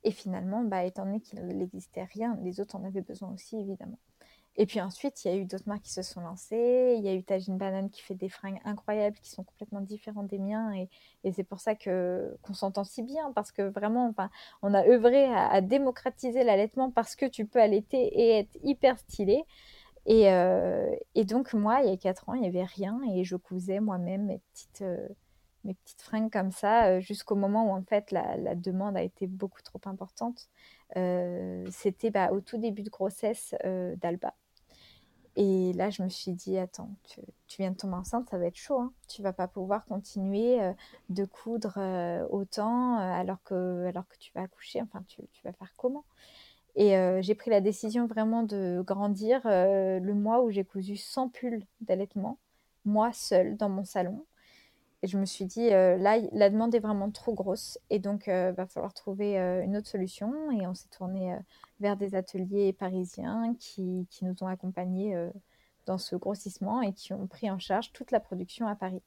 Et finalement, bah, étant donné qu'il n'existait rien, les autres en avaient besoin aussi, évidemment. Et puis ensuite, il y a eu d'autres marques qui se sont lancées. Il y a eu Tajine Banane qui fait des fringues incroyables qui sont complètement différentes des miens. Et, c'est pour ça que qu'on s'entend si bien parce que vraiment, on a œuvré à, démocratiser l'allaitement parce que tu peux allaiter et être hyper stylé. Et, euh, donc moi, il y a 4 ans, il n'y avait rien et je cousais moi-même mes petites, euh, mes petites fringues comme ça euh, jusqu'au moment où en fait la, la, demande a été beaucoup trop importante. C'était bah, au tout début de grossesse d'Alba. Et là, je me suis dit, attends, tu, viens de tomber enceinte, ça va être chaud. Hein. Tu vas pas pouvoir continuer euh, de coudre euh, autant euh, alors, que, alors que tu vas accoucher. Enfin, tu, vas faire comment? Et j'ai pris la décision vraiment de grandir le mois où j'ai cousu 100 pulls d'allaitement, moi seule, dans mon salon. Et je me suis dit, là, la demande est vraiment trop grosse. Et donc, il va falloir trouver une autre solution. Et on s'est tourné vers des ateliers parisiens qui, nous ont accompagnés euh, dans ce grossissement et qui ont pris en charge toute la production à Paris.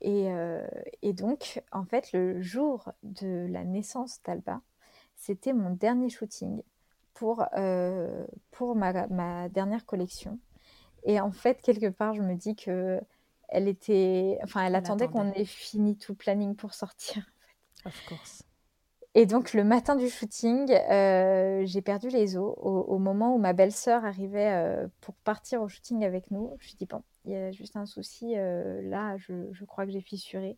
Et, euh, et donc, en fait, le jour de la naissance d'Alba, c'était mon dernier shooting pour, euh, pour ma, ma, dernière collection. Et en fait, quelque part, je me dis que elle était, enfin, elle, attendait, qu'on ait fini tout le planning pour sortir. En fait. Of course. Et donc le matin du shooting, euh, j'ai perdu les os au, moment où ma belle-sœur arrivait euh, pour partir au shooting avec nous. Je me suis dit, bon, il y a juste un souci, euh, là, je, crois que j'ai fissuré.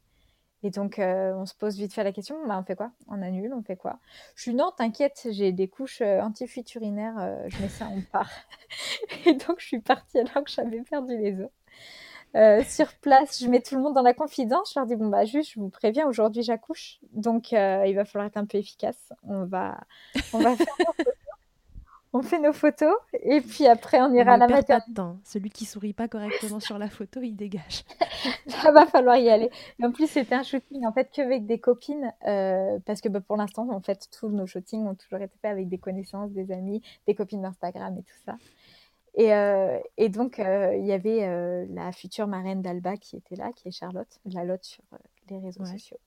Et donc on se pose vite fait la question, bah, on fait quoi? On annule, on fait quoi? Je suis non, t'inquiète, j'ai des couches anti-futurinaires, je mets ça, on part. <laughs> Et donc je suis partie alors que j'avais perdu les os. Euh, sur place, je mets tout le monde dans la confidence. Je leur dis bon bah juste, je vous préviens, aujourd'hui j'accouche, donc euh, il va falloir être un peu efficace. On va, on va <laughs> faire nos photos. On fait nos photos et puis après on ira à la maternité. Celui qui sourit pas correctement sur la photo, il dégage. <laughs> Ça va falloir y aller. Et en plus c'était un shooting en fait que avec des copines euh, parce que bah, pour l'instant en fait tous nos shootings ont toujours été faits avec des connaissances, des amis, des copines d'Instagram et tout ça. Et, euh, et, donc, euh, il y avait euh, la future marraine d'Alba qui était là, qui est Charlotte, la Lotte sur les réseaux sociaux,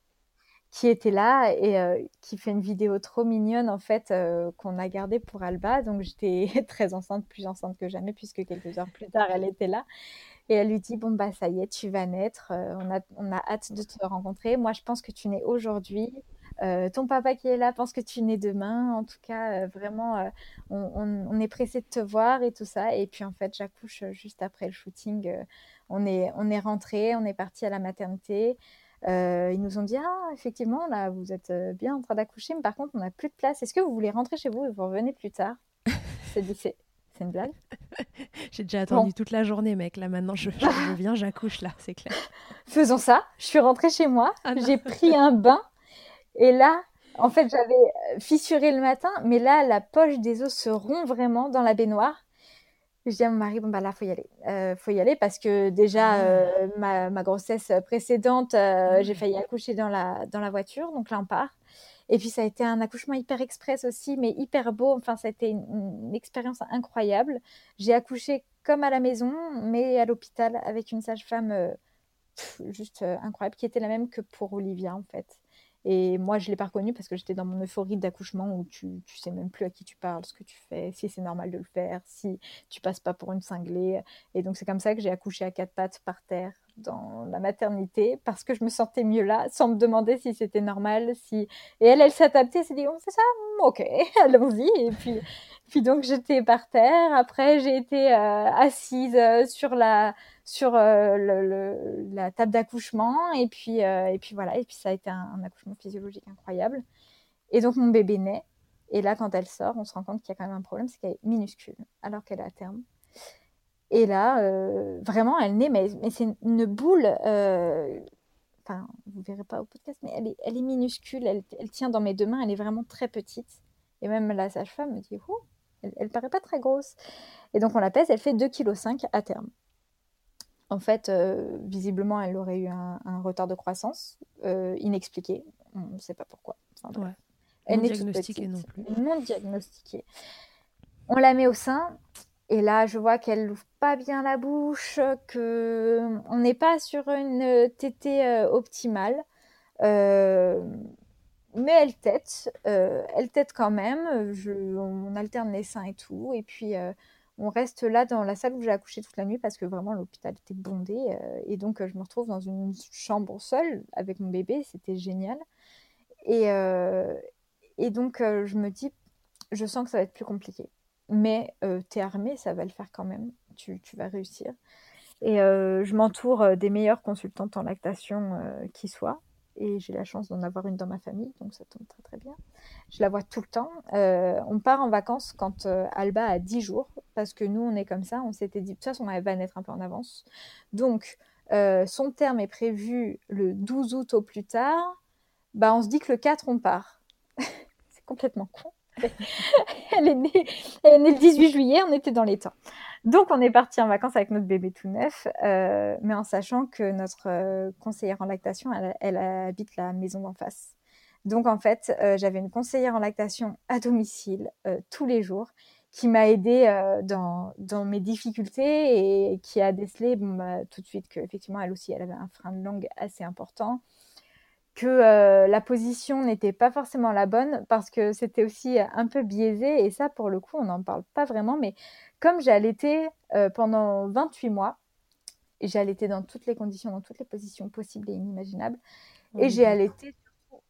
qui était là et qui fait une vidéo trop mignonne, en fait, qu'on a gardée pour Alba. Donc, j'étais <laughs> très enceinte, plus enceinte que jamais, puisque quelques heures plus tard, elle était là. Et elle lui dit Bon, bah, ça y est, tu vas naître. on, a, on a hâte de te rencontrer. Moi, je pense que tu nais aujourd'hui. Euh, ton papa qui est là pense que tu nais demain. En tout cas, euh, vraiment, euh, on, est pressé de te voir et tout ça. Et puis en fait, j'accouche juste après le shooting. on est, on est rentré, on est parti à la maternité. ils nous ont dit ah effectivement là vous êtes bien en train d'accoucher, mais par contre on n'a plus de place. Est-ce que vous voulez rentrer chez vous et vous revenez plus tard? <laughs> C'est c'est une blague? <laughs> J'ai déjà attendu toute la journée, mec. Là maintenant, je, je <laughs> viens, j'accouche là, c'est clair. Faisons ça. Je suis rentrée chez moi. Ah j'ai pris un bain et là, en fait, j'avais euh, fissuré le matin, mais là, la poche des os se rompt vraiment dans la baignoire. Je dis à mon mari, bon, bah là, faut y aller. Euh, faut y aller parce que déjà, ah. euh, ma, ma, grossesse précédente, euh, j'ai failli accoucher dans la, dans la voiture. Donc là, on part. Et puis, ça a été un accouchement hyper express aussi, mais hyper beau. Enfin, ça a été une, une expérience incroyable. J'ai accouché comme à la maison, mais à l'hôpital avec une sage-femme juste incroyable, qui était la même que pour Olivia, en fait. Et moi, je ne l'ai pas reconnu parce que j'étais dans mon euphorie d'accouchement où tu ne sais même plus à qui tu parles, ce que tu fais, si c'est normal de le faire, si tu passes pas pour une cinglée. Et donc, c'est comme ça que j'ai accouché à quatre pattes par terre dans la maternité parce que je me sentais mieux là sans me demander si c'était normal. Si... Et elle, elle s'est adaptée, elle s'est dit, on fait ça Ok, <laughs> allons-y. Et puis, puis donc, j'étais par terre. Après, j'ai été euh, assise euh, sur la sur euh, le, la table d'accouchement et puis et puis voilà et puis ça a été un, accouchement physiologique incroyable et donc mon bébé naît et là quand elle sort on se rend compte qu'il y a quand même un problème c'est qu'elle est minuscule alors qu'elle est à terme et là euh, vraiment elle naît mais, mais c'est une boule enfin vous verrez pas au podcast mais elle est, elle est minuscule elle, elle, tient dans mes deux mains elle est vraiment très petite et même la sage-femme me dit oh, elle, elle paraît pas très grosse et donc on la pèse elle fait 2,5 kg à terme en fait, euh, visiblement, elle aurait eu un, retard de croissance euh, inexpliqué. On ne sait pas pourquoi. Elle non diagnostiquée non plus. Non diagnostiquée. On la met au sein. Et là, je vois qu'elle n'ouvre pas bien la bouche, que on n'est pas sur une tétée euh, optimale. mais elle tête, elle tête quand même. On alterne les seins et tout. Et puis, on reste là dans la salle où j'ai accouché toute la nuit parce que vraiment l'hôpital était bondé. et donc, je me retrouve dans une chambre seule avec mon bébé. C'était génial. Et, et donc, je me dis, je sens que ça va être plus compliqué. Mais tu es armée, ça va le faire quand même. Tu, vas réussir. Et je m'entoure des meilleures consultantes en lactation qui soient et j'ai la chance d'en avoir une dans ma famille, donc ça tombe très très bien. Je la vois tout le temps. Euh, on part en vacances quand euh, Alba a 10 jours, parce que nous, on est comme ça, on s'était dit, de toute façon, elle va naître un peu en avance. Donc, euh, son terme est prévu le 12 août au plus tard. Bah, on se dit que le 4, on part. <laughs> C'est complètement con. Elle, est née, le 18 juillet, on était dans les temps. Donc, on est parti en vacances avec notre bébé tout neuf, euh, mais en sachant que notre euh, conseillère en lactation, elle, habite la maison d'en face. Donc, en fait, euh, j'avais une conseillère en lactation à domicile tous les jours qui m'a aidée dans, mes difficultés et qui a décelé bah, tout de suite qu'effectivement, elle aussi, elle avait un frein de langue assez important que euh, la position n'était pas forcément la bonne parce que c'était aussi un peu biaisé et ça pour le coup on n'en parle pas vraiment mais comme j'ai allaité euh, pendant 28 mois et j'ai allaité dans toutes les conditions dans toutes les positions possibles et inimaginables et j'ai allaité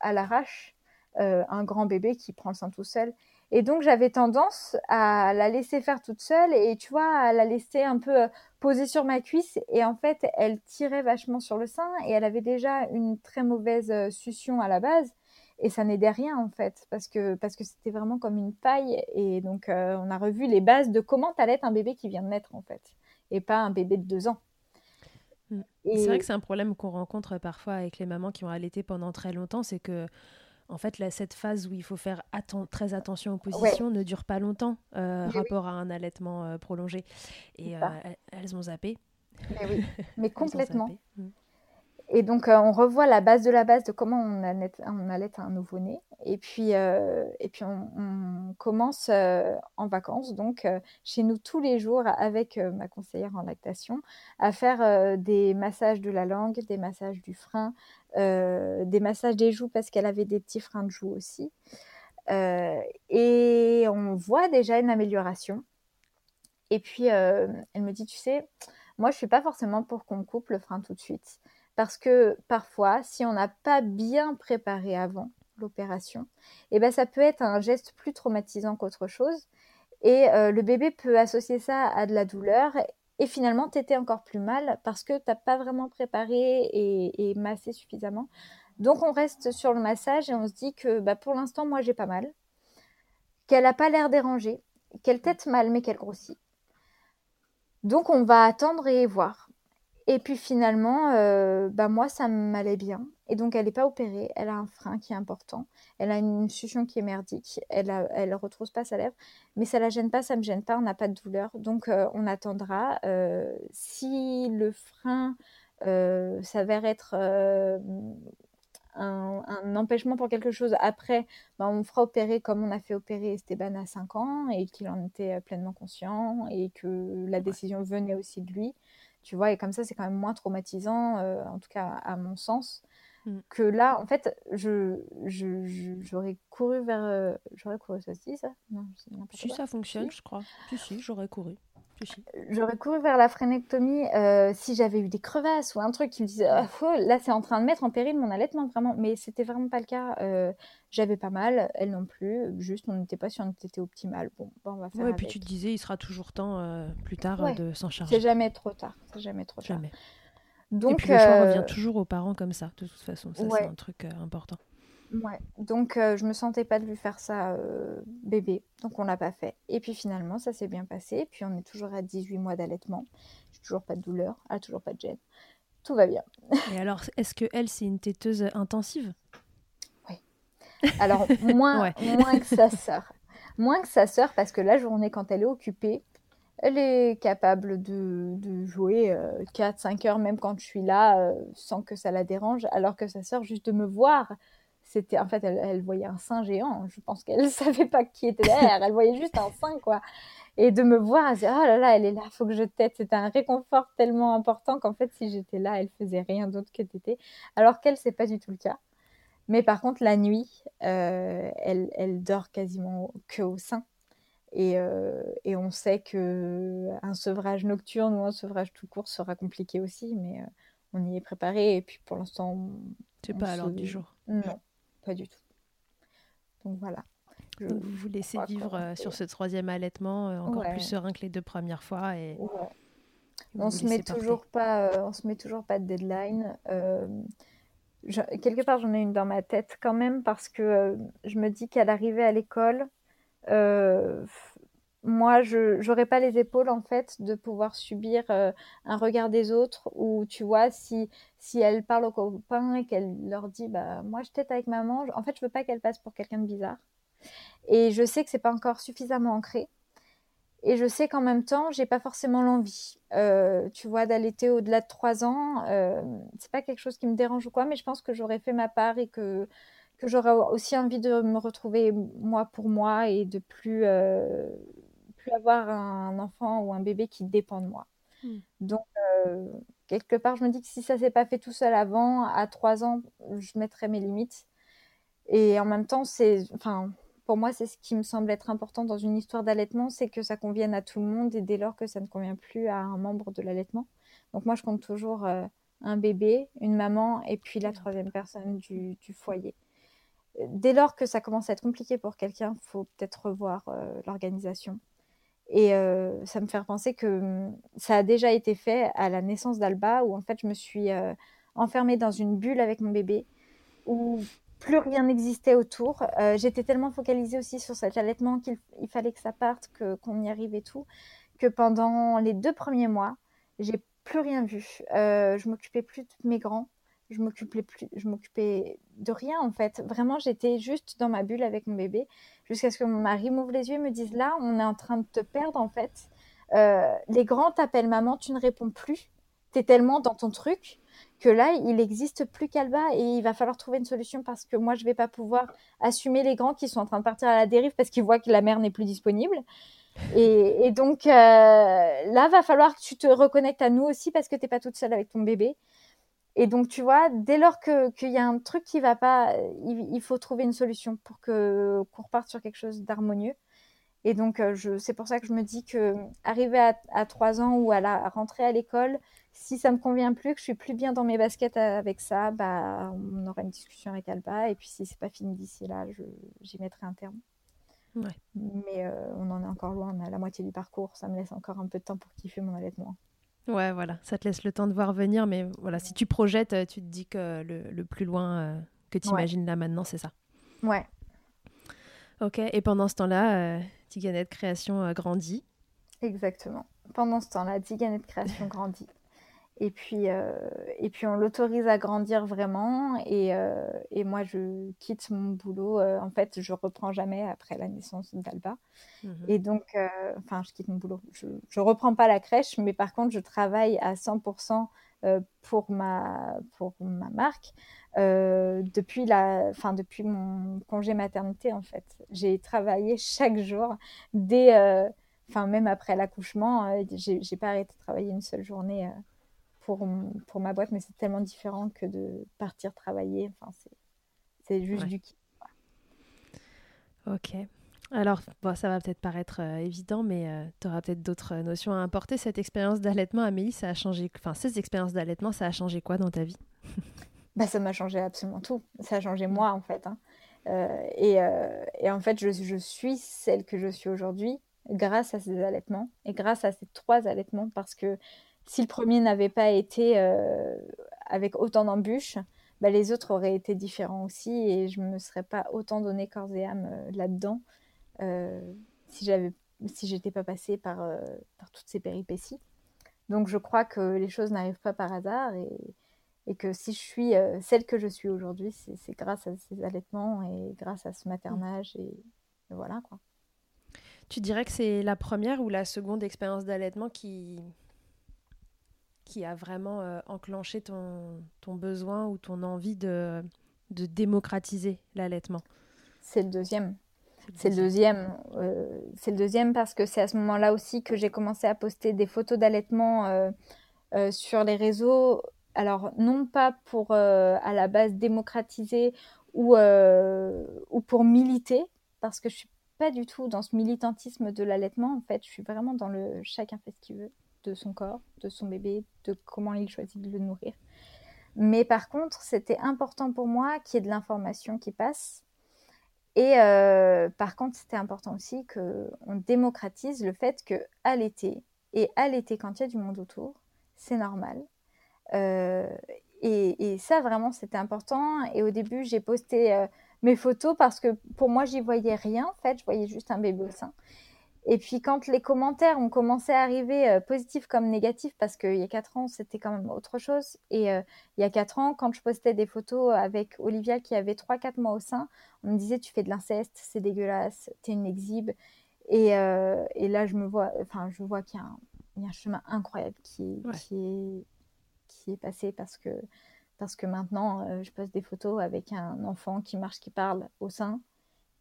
à l'arrache euh, un grand bébé qui prend le sein tout seul et donc, j'avais tendance à la laisser faire toute seule et tu vois, à la laisser un peu euh, poser sur ma cuisse. Et en fait, elle tirait vachement sur le sein et elle avait déjà une très mauvaise euh, succion à la base. Et ça n'aidait rien en fait, parce que parce que c'était vraiment comme une paille. Et donc, euh, on a revu les bases de comment être un bébé qui vient de naître en fait, et pas un bébé de deux ans. Mm. C'est vrai que c'est un problème qu'on rencontre parfois avec les mamans qui ont allaité pendant très longtemps, c'est que en fait, cette phase où il faut faire très attention aux positions ne dure pas longtemps, euh, rapport à un allaitement euh, prolongé. Et euh, elles ont zappé. Mais oui, mais <laughs> complètement. Mm. Et donc, on revoit la base de la base de comment on, allait, on un nouveau-né. Et puis, et puis on, commence en vacances, donc chez nous tous les jours avec ma conseillère en lactation, à faire des massages de la langue, des massages du frein, euh, des massages des joues parce qu'elle avait des petits freins de joues aussi. Euh, et on voit déjà une amélioration. Et puis, euh, elle me dit, tu sais, moi, je suis pas forcément pour qu'on coupe le frein tout de suite. Parce que parfois, si on n'a pas bien préparé avant l'opération, eh ben, ça peut être un geste plus traumatisant qu'autre chose. Et le bébé peut associer ça à de la douleur et finalement, tu étais encore plus mal parce que tu n'as pas vraiment préparé et, massé suffisamment. Donc, on reste sur le massage et on se dit que bah, pour l'instant, moi, j'ai pas mal. Qu'elle n'a pas l'air dérangée, qu'elle tête mal, mais qu'elle grossit. Donc, on va attendre et voir. Et puis finalement, euh, bah moi, ça m'allait bien. Et donc, elle n'est pas opérée. Elle a un frein qui est important. Elle a une succion qui est merdique. Elle ne elle retrouve pas sa lèvre. Mais ça la gêne pas, ça me gêne pas. On n'a pas de douleur. Donc, euh, on attendra. Euh, si le frein s'avère être un, empêchement pour quelque chose après, bah, on fera opérer comme on a fait opérer Esteban à 5 ans et qu'il en était pleinement conscient et que la décision venait aussi de lui tu vois, et comme ça, c'est quand même moins traumatisant, euh, en tout cas à mon sens, mm. que là, en fait, je, j'aurais couru vers... Euh, j'aurais couru, ça se dit ça? Non, Si ça fonctionne, je crois. Si, si, j'aurais couru. J'aurais couru vers la frénectomie euh, si j'avais eu des crevasses ou un truc qui me disait ah, là c'est en train de mettre en péril mon allaitement vraiment. Mais c'était vraiment pas le cas. Euh, j'avais pas mal elle non plus. Juste on n'était pas sûr on était optimal bon, on va faire et puis tu te disais il sera toujours temps euh, plus tard de s'en charger. C'est jamais trop tard. C'est jamais trop jamais. Donc et puis le choix revient toujours aux parents comme ça de toute façon ça c'est un truc important Ouais, donc euh, je me sentais pas de lui faire ça euh, bébé, donc on l'a pas fait. Et puis finalement, ça s'est bien passé. Puis on est toujours à 18 mois d'allaitement. J'ai toujours pas de douleur, elle a toujours pas de gêne. Tout va bien. <laughs> Et alors, est-ce que elle, c'est une téteuse intensive? Oui. Alors, moins, <laughs> moins que sa sœur. Moins que sa sœur, parce que la journée, quand elle est occupée, elle est capable de, de jouer 4-5 euh, heures, même quand je suis là, sans que ça la dérange. Alors que sa sœur, juste de me voir c'était en fait elle, voyait un sein géant. Je pense qu'elle <laughs> savait pas qui était derrière. Elle voyait juste un sein quoi. Et de me voir elle disait oh là là elle est là faut que je tête c'était un réconfort tellement important qu'en fait si j'étais là elle faisait rien d'autre que téter alors qu'elle c'est pas du tout le cas. Mais par contre, la nuit, elle, elle, dort quasiment que au sein. Et, et, on sait que un sevrage nocturne ou un sevrage tout court sera compliqué aussi, mais on y est préparé. Et puis pour l'instant, c'est pas à l'ordre du jour. Non, pas du tout. Donc voilà. vous vous laissez vivre sur ce troisième allaitement encore plus serein que les deux premières fois et on se met toujours pas, on se met toujours pas de deadline. quelque part, j'en ai une dans ma tête quand même parce que je me dis qu'à l'arrivée à l'école, moi, je n'aurais pas les épaules en fait de pouvoir subir un regard des autres ou tu vois si si elle parle aux copains et qu'elle leur dit bah moi je tête avec maman, en fait je veux pas qu'elle passe pour quelqu'un de bizarre et je sais que c'est pas encore suffisamment ancré et je sais qu'en même temps, j'ai pas forcément l'envie, euh, tu vois, d'allaiter au-delà de trois ans. Euh, c'est pas quelque chose qui me dérange ou quoi, mais je pense que j'aurais fait ma part et que, que j'aurais aussi envie de me retrouver moi pour moi et de plus, euh, plus avoir un enfant ou un bébé qui dépend de moi. Hmm. Donc, euh, quelque part, je me dis que si ça s'est pas fait tout seul avant, à trois ans, je mettrais mes limites. Et en même temps, c'est, enfin, pour moi, c'est ce qui me semble être important dans une histoire d'allaitement, c'est que ça convienne à tout le monde et dès lors que ça ne convient plus à un membre de l'allaitement. Donc moi, je compte toujours euh, un bébé, une maman et puis la troisième personne du, foyer. Dès lors que ça commence à être compliqué pour quelqu'un, faut peut-être revoir euh, l'organisation. Et euh, ça me fait penser que hum, ça a déjà été fait à la naissance d'Alba, où en fait je me suis enfermée dans une bulle avec mon bébé, où plus rien n'existait autour. Euh, j'étais tellement focalisée aussi sur cet allaitement qu'il fallait que ça parte, que qu'on y arrive et tout, que pendant les deux premiers mois, j'ai plus rien vu. Euh, je m'occupais plus de mes grands, je m'occupais plus, je m'occupais de rien en fait. Vraiment, j'étais juste dans ma bulle avec mon bébé, jusqu'à ce que mon mari m'ouvre les yeux et me dise là, on est en train de te perdre en fait. Euh, les grands t'appellent maman, tu ne réponds plus. Tu es tellement dans ton truc que là, il n'existe plus qu'Alba et il va falloir trouver une solution parce que moi, je vais pas pouvoir assumer les grands qui sont en train de partir à la dérive parce qu'ils voient que la mère n'est plus disponible. Et, donc, euh, là, va falloir que tu te reconnectes à nous aussi parce que tu n'es pas toute seule avec ton bébé. Et donc, tu vois, dès lors qu'il y a un truc qui va pas, il, faut trouver une solution pour que qu'on reparte sur quelque chose d'harmonieux. Et donc, euh, c'est pour ça que je me dis que arriver à, trois ans ou à la rentrée à l'école, si ça me convient plus, que je suis plus bien dans mes baskets avec ça, bah, on aura une discussion avec Alba. Et puis si c'est pas fini d'ici là, j'y mettrai un terme. Mais euh, on en est encore loin, on à la moitié du parcours. Ça me laisse encore un peu de temps pour kiffer mon allaitement. Ouais, voilà, ça te laisse le temps de voir venir. Mais voilà, si tu projettes, tu te dis que le, plus loin euh, que tu imagines là maintenant, c'est ça. Ouais. Ok, et pendant ce temps-là, euh, Tiganette Création grandit. Exactement. Pendant ce temps-là, Tiganette Création grandit. Et puis, euh, et puis on l'autorise à grandir vraiment. Et, euh, et, moi, je quitte mon boulot. Euh, en fait, je reprends jamais après la naissance d'Alba. Mhm. Et donc, enfin, je quitte mon boulot. Je ne reprends pas la crèche, mais par contre, je travaille à 100% pour, ma, pour ma marque depuis, la, fin, depuis mon congé maternité, en fait. J'ai travaillé chaque jour, dès, enfin, même après l'accouchement. j'ai pas arrêté de travailler une seule journée pour, pour ma boîte, mais c'est tellement différent que de partir travailler. Enfin, c'est juste du kiff. Ok. Alors, bon, ça va peut-être paraître euh, évident, mais euh, tu auras peut-être d'autres notions à importer. Cette expérience d'allaitement, Amélie, ça a changé. Enfin, ces expériences d'allaitement, ça a changé quoi dans ta vie? <laughs> Bah, Ça m'a changé absolument tout. Ça a changé moi, en fait. Hein. Euh, et, et, en fait, je, je, suis celle que je suis aujourd'hui grâce à ces allaitements et grâce à ces trois allaitements parce que si le premier n'avait pas été euh, avec autant d'embûches, bah, les autres auraient été différents aussi et je ne me serais pas autant donné corps et âme euh, là-dedans euh, si j'avais si j'étais pas passée par, par toutes ces péripéties. Donc je crois que les choses n'arrivent pas par hasard et, et que si je suis celle que je suis aujourd'hui, c'est grâce à ces allaitements et grâce à ce maternage et, et voilà quoi. Tu dirais que c'est la première ou la seconde expérience d'allaitement qui, qui a vraiment euh, enclenché ton, ton, besoin ou ton envie de, de démocratiser l'allaitement? C'est le deuxième. C'est le deuxième. Euh, c'est le deuxième parce que c'est à ce moment-là aussi que j'ai commencé à poster des photos d'allaitement euh, sur les réseaux. Alors non pas pour à la base démocratiser ou, ou pour militer, parce que je suis pas du tout dans ce militantisme de l'allaitement. En fait, je suis vraiment dans le chacun fait ce qu'il veut de son corps, de son bébé, de comment il choisit de le nourrir. Mais par contre, c'était important pour moi qu'il y ait de l'information qui passe. Et euh, par contre, c'était important aussi qu'on démocratise le fait que allaiter et allaiter quand il y a du monde autour, c'est normal. Euh, et, ça, vraiment, c'était important. Et au début, j'ai posté euh, mes photos parce que pour moi, j'y voyais rien. En fait, je voyais juste un bébé au sein. Et puis quand les commentaires ont commencé à arriver, euh, positifs comme négatifs, parce qu'il y a quatre ans, c'était quand même autre chose. Et euh, il y a quatre ans, quand je postais des photos avec Olivia qui avait 3-4 mois au sein, on me disait tu fais de l'inceste, c'est dégueulasse, t'es une exhibe. Et, euh, et, là, je me vois, enfin, je vois qu'il y, y, a un chemin incroyable qui, qui, est, qui est passé parce que, parce que maintenant, je poste des photos avec un enfant qui marche, qui parle au sein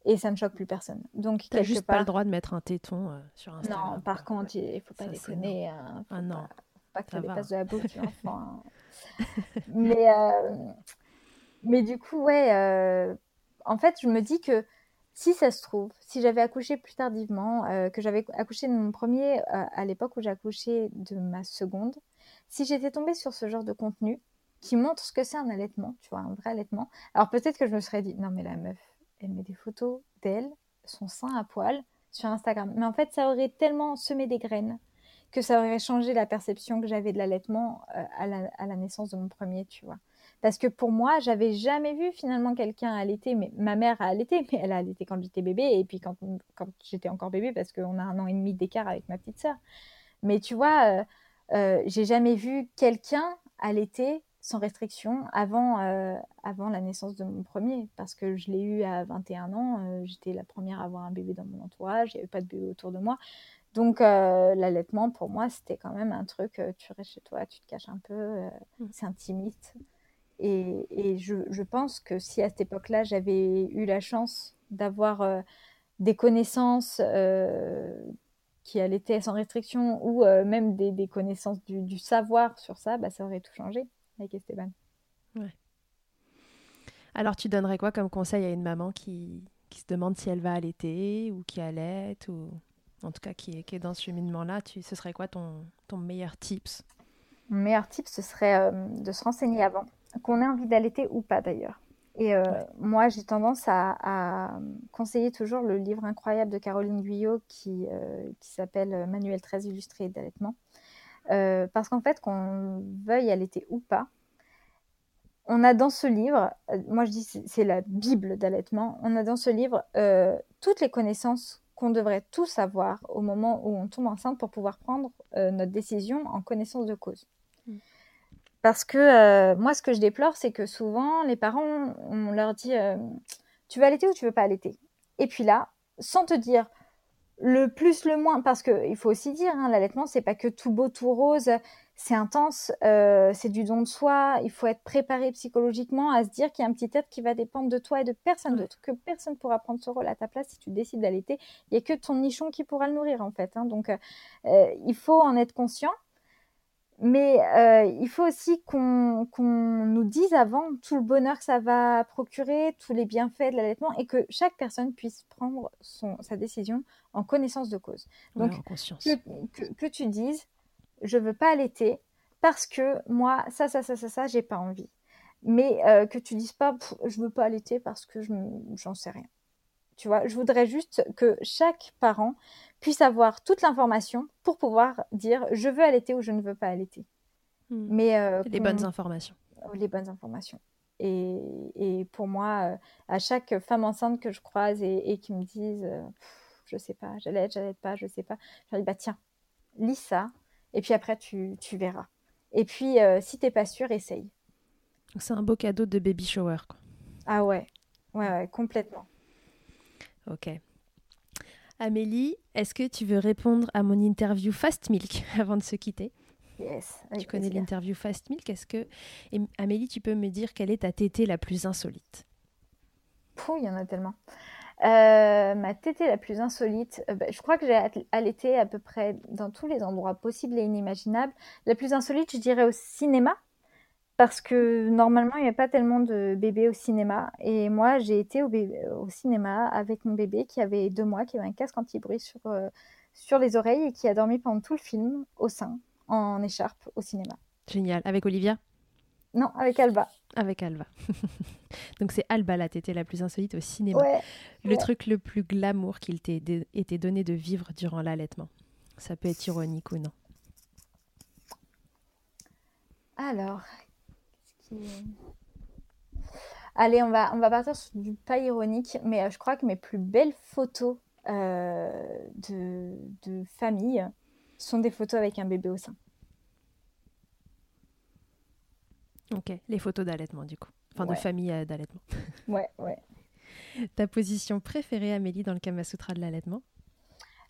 et ça ne choque plus personne. Donc t'as juste pas le droit de mettre un téton euh, sur Instagram. Non, par contre, il faut pas déconner. Hein, ah non. Pas, que ça dépasse de la bouche, l'enfant. Hein. <laughs> mais euh, mais du coup, ouais. Euh, en fait, je me dis que si ça se trouve, si j'avais accouché plus tardivement, que j'avais accouché de mon premier à l'époque où j'ai accouché de ma seconde, si j'étais tombée sur ce genre de contenu qui montre ce que c'est un allaitement, tu vois, un vrai allaitement, alors peut-être que je me serais dit non mais la meuf, elle met des photos d'elle, son sein à poil, sur Instagram. Mais en fait, ça aurait tellement semé des graines que ça aurait changé la perception que j'avais de l'allaitement euh, à, la, naissance de mon premier, tu vois. Parce que pour moi, j'avais jamais vu finalement quelqu'un allaiter. Mais ma mère a allaité, mais elle a allaité quand j'étais bébé et puis quand, j'étais encore bébé, parce qu'on a un an et demi d'écart avec ma petite sœur. Mais tu vois, euh, euh, j'ai jamais vu quelqu'un allaiter sans restriction avant, euh, avant la naissance de mon premier, parce que je l'ai eu à 21 ans, euh, j'étais la première à avoir un bébé dans mon entourage, il n'y avait pas de bébé autour de moi. Donc euh, l'allaitement, pour moi, c'était quand même un truc, tu restes chez toi, tu te caches un peu, mmh. c'est intimiste. Et, et je, je, pense que si à cette époque-là, j'avais eu la chance d'avoir des connaissances qui allaitaient sans restriction, ou même des, des connaissances du, du, savoir sur ça, bah, ça aurait tout changé avec Esteban. Ouais. Alors, tu donnerais quoi comme conseil à une maman qui, qui se demande si elle va allaiter ou qui allait ou en tout cas qui est, qui est dans ce cheminement-là? Tu, Ce serait quoi ton, ton meilleur tips? Mon meilleur tip, ce serait euh, de se renseigner avant, qu'on ait envie d'allaiter ou pas d'ailleurs. Et euh, moi, j'ai tendance à, conseiller toujours le livre incroyable de Caroline Guyot qui, euh, qui s'appelle Manuel très illustré d'allaitement. Euh, parce qu'en fait, qu'on veuille allaiter ou pas, on a dans ce livre, euh, moi je dis c'est la Bible d'allaitement, on a dans ce livre euh, toutes les connaissances qu'on devrait tous avoir au moment où on tombe enceinte pour pouvoir prendre notre décision en connaissance de cause. Mm. Parce que moi, ce que je déplore, c'est que souvent, les parents, on leur dit Tu veux allaiter ou tu veux pas allaiter? Et puis là, sans te dire le plus, le moins, parce qu'il faut aussi dire, hein, l'allaitement, c'est pas que tout beau, tout rose, c'est intense, euh, c'est du don de soi, il faut être préparé psychologiquement à se dire qu'il y a un petit être qui va dépendre de toi et de personne d'autre, que personne pourra prendre ce rôle à ta place si tu décides d'allaiter, il n'y a que ton nichon qui pourra le nourrir en fait. Hein. donc, euh, euh, il faut en être conscient. Mais euh, il faut aussi qu'on nous dise avant tout le bonheur que ça va procurer, tous les bienfaits de l'allaitement et que chaque personne puisse prendre son, sa décision en connaissance de cause. Donc, que, que, tu dises, je veux pas allaiter parce que moi, ça, ça, ça, ça, ça, j'ai pas envie. Mais euh, que tu dises pas, je veux pas allaiter parce que j'en sais rien. Tu vois, je voudrais juste que chaque parent puisse avoir toute l'information pour pouvoir dire je veux allaiter ou je ne veux pas allaiter. Hmm. Mais euh, les bonnes informations. Les bonnes informations. Et, et pour moi, euh, à chaque femme enceinte que je croise et, qui me disent euh, je sais pas, j'allais, j'allais pas, je sais pas, je leur dis bah tiens, lis ça et puis après tu, tu verras. Et puis si t'es pas sûr, essaye. C'est un beau cadeau de baby shower. Quoi. Ah ouais, ouais, ouais complètement. Ok. Amélie, est-ce que tu veux répondre à mon interview Fast Milk <laughs> avant de se quitter? Yes. Tu connais l'interview Fast Milk? Est-ce que Et Amélie, tu peux me dire quelle est ta tétée la plus insolite? Pouh, il y en a tellement. Euh, ma tétée la plus insolite, euh, bah, je crois que j'ai allaité à peu près dans tous les endroits possibles et inimaginables. La plus insolite, je dirais au cinéma, parce que normalement, il n'y a pas tellement de bébés au cinéma. Et moi, j'ai été au, au, cinéma avec mon bébé qui avait deux mois, qui avait un casque anti-bruit sur, euh, sur les oreilles et qui a dormi pendant tout le film au sein, en écharpe, au cinéma. Génial. Avec Olivia? Non, avec Alba. Avec Alba. <laughs> Donc c'est Alba la tétée la plus insolite au cinéma. le truc le plus glamour qu'il t'ait été donné de vivre durant l'allaitement. Ça peut être ironique ou non. Alors, Allez, on va, on va partir sur du pas ironique, mais euh, je crois que mes plus belles photos euh, de, de, famille sont des photos avec un bébé au sein. Ok, les photos d'allaitement du coup. Enfin, de famille euh, d'allaitement. <laughs> ouais, ouais. Ta position préférée, Amélie, dans le Kama Sutra de l'allaitement?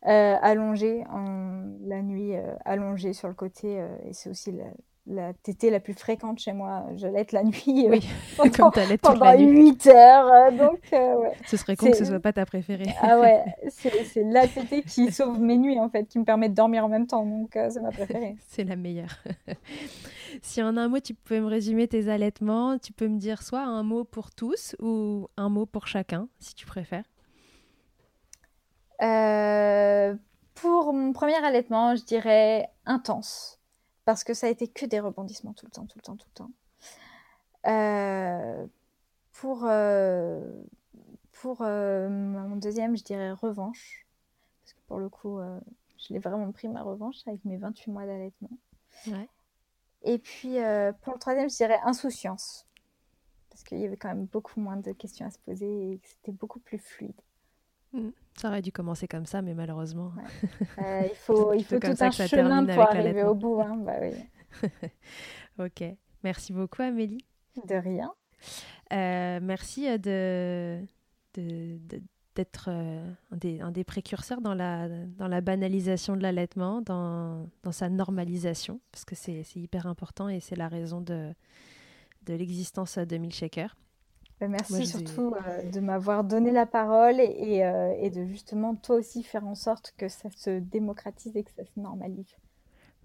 Allongée, en, la nuit, allongée sur le côté, et c'est aussi la, la tétée la plus fréquente chez moi. Je l'aide la nuit. Oui, <laughs> pendant, comme tu pendant la nuit. 8 heures. Euh, donc, euh, ouais. Ce serait con que ce soit pas ta préférée. ah ouais, <laughs> c'est la tétée qui sauve mes nuits en fait, qui me permet de dormir en même temps. Donc, euh, c'est ma préférée. <laughs> c'est la meilleure. si en un mot, tu pouvais me résumer tes allaitements, tu peux me dire soit un mot pour tous ou un mot pour chacun, si tu préfères. pour mon premier allaitement, je dirais intense parce que ça a été que des rebondissements tout le temps, tout le temps, tout le temps. Euh, pour euh, pour euh, mon deuxième, je dirais revanche, parce que pour le coup, je l'ai vraiment pris ma revanche avec mes 28 mois d'allaitement. Et puis pour le troisième, je dirais insouciance, parce qu'il y avait quand même beaucoup moins de questions à se poser et que c'était beaucoup plus fluide. Mmh. Ça aurait dû commencer comme ça, mais malheureusement. <laughs> Euh, il faut, il faut tout un chemin pour arriver au bout. Hein. Bah, oui. <laughs> ok. Merci beaucoup, Amélie. De rien. Euh, merci euh, de, d'être un, des, un, des, précurseurs dans la, dans la banalisation de l'allaitement, dans, dans, sa normalisation, parce que c'est, hyper important et c'est la raison de, de l'existence de Milkshaker. Bah, merci surtout euh, de m'avoir donné la parole et, euh, et, de justement toi aussi faire en sorte que ça se démocratise et que ça se normalise.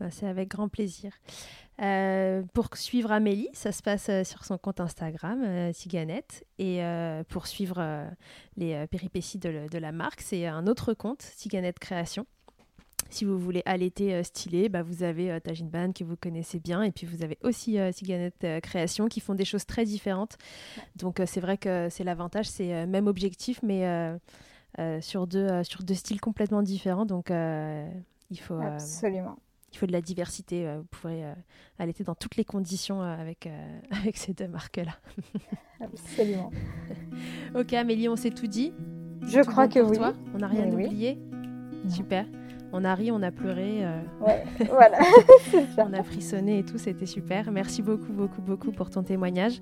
Bah, c'est avec grand plaisir. Euh, pour suivre Amélie, ça se passe sur son compte Instagram, Siganette. Et pour suivre les péripéties de, de, la marque, c'est un autre compte, Siganette Création. Si vous voulez allaiter euh, stylé, bah, vous avez euh, Tajin Ban que vous connaissez bien et puis vous avez aussi euh, euh Création qui font des choses très différentes. Donc c'est vrai que c'est l'avantage, c'est même objectif mais sur, deux, sur deux styles complètement différents. Donc il faut... Absolument. Il faut de la diversité. Vous pourrez allaiter dans toutes les conditions avec, <laughs> avec ces deux marques-là. Absolument. <laughs> ok, Amélie, on s'est tout dit. Je crois que oui. Toi on n'a rien oublié. Super. On a ri, on a pleuré. Euh, ouais, <laughs> voilà. <laughs> on a frissonné et tout, c'était super. Merci beaucoup, beaucoup, beaucoup pour ton témoignage.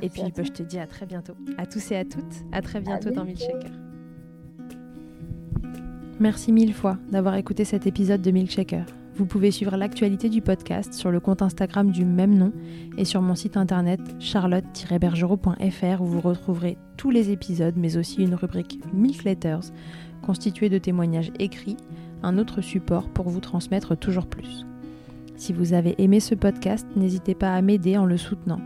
et puis, bah, je te dis à très bientôt. À tous et à toutes, à très bientôt dans Milkshaker. Merci mille fois d'avoir écouté cet épisode de Milkshaker. Vous pouvez suivre l'actualité du podcast sur le compte Instagram du même nom et sur mon site internet charlotte-bergerot.fr où vous retrouverez tous les épisodes mais aussi une rubrique Milk Letters constituée de témoignages écrits un autre support pour vous transmettre toujours plus. Si vous avez aimé ce podcast, n'hésitez pas à m'aider en le soutenant.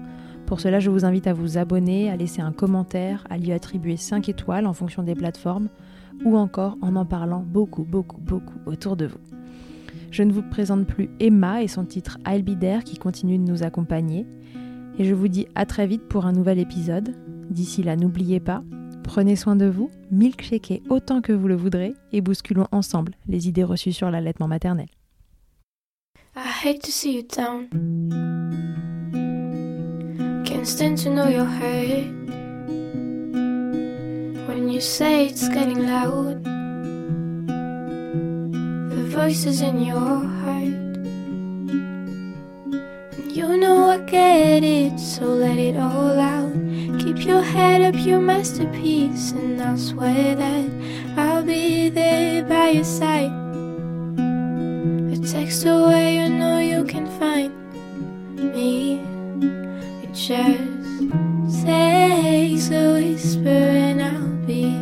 Pour cela, je vous invite à vous abonner, à laisser un commentaire, à lui attribuer 5 étoiles en fonction des plateformes, ou encore en en parlant beaucoup, beaucoup, beaucoup autour de vous. Je ne vous présente plus Emma et son titre I'll qui continue de nous accompagner. Et je vous dis à très vite pour un nouvel épisode. D'ici là, n'oubliez pas, Prenez soin de vous, milkshakez autant que vous le voudrez et bousculons ensemble les idées reçues sur l'allaitement maternel. I hate to see you down. Can't stand to know your hurt. When you say it's getting loud, the voices in your heart. You know I get it, so let it all out. Keep your head up, your masterpiece, and I'll swear that I'll be there by your side. A text away, you know you can find me. It just takes a whisper, and I'll be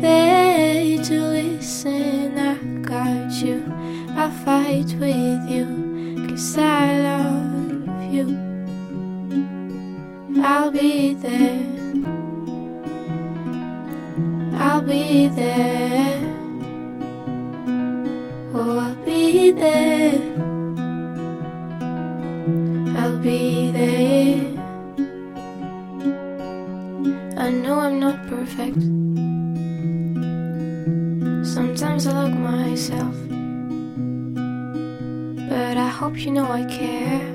there to listen. I got you, I'll fight with you, cause I you. I'll be there. I'll be there. Oh, I'll be there. I'll be there. I know I'm not perfect. Sometimes I look myself. But I hope you know I care.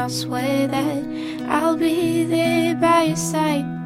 I'll swear that I'll be there by your side.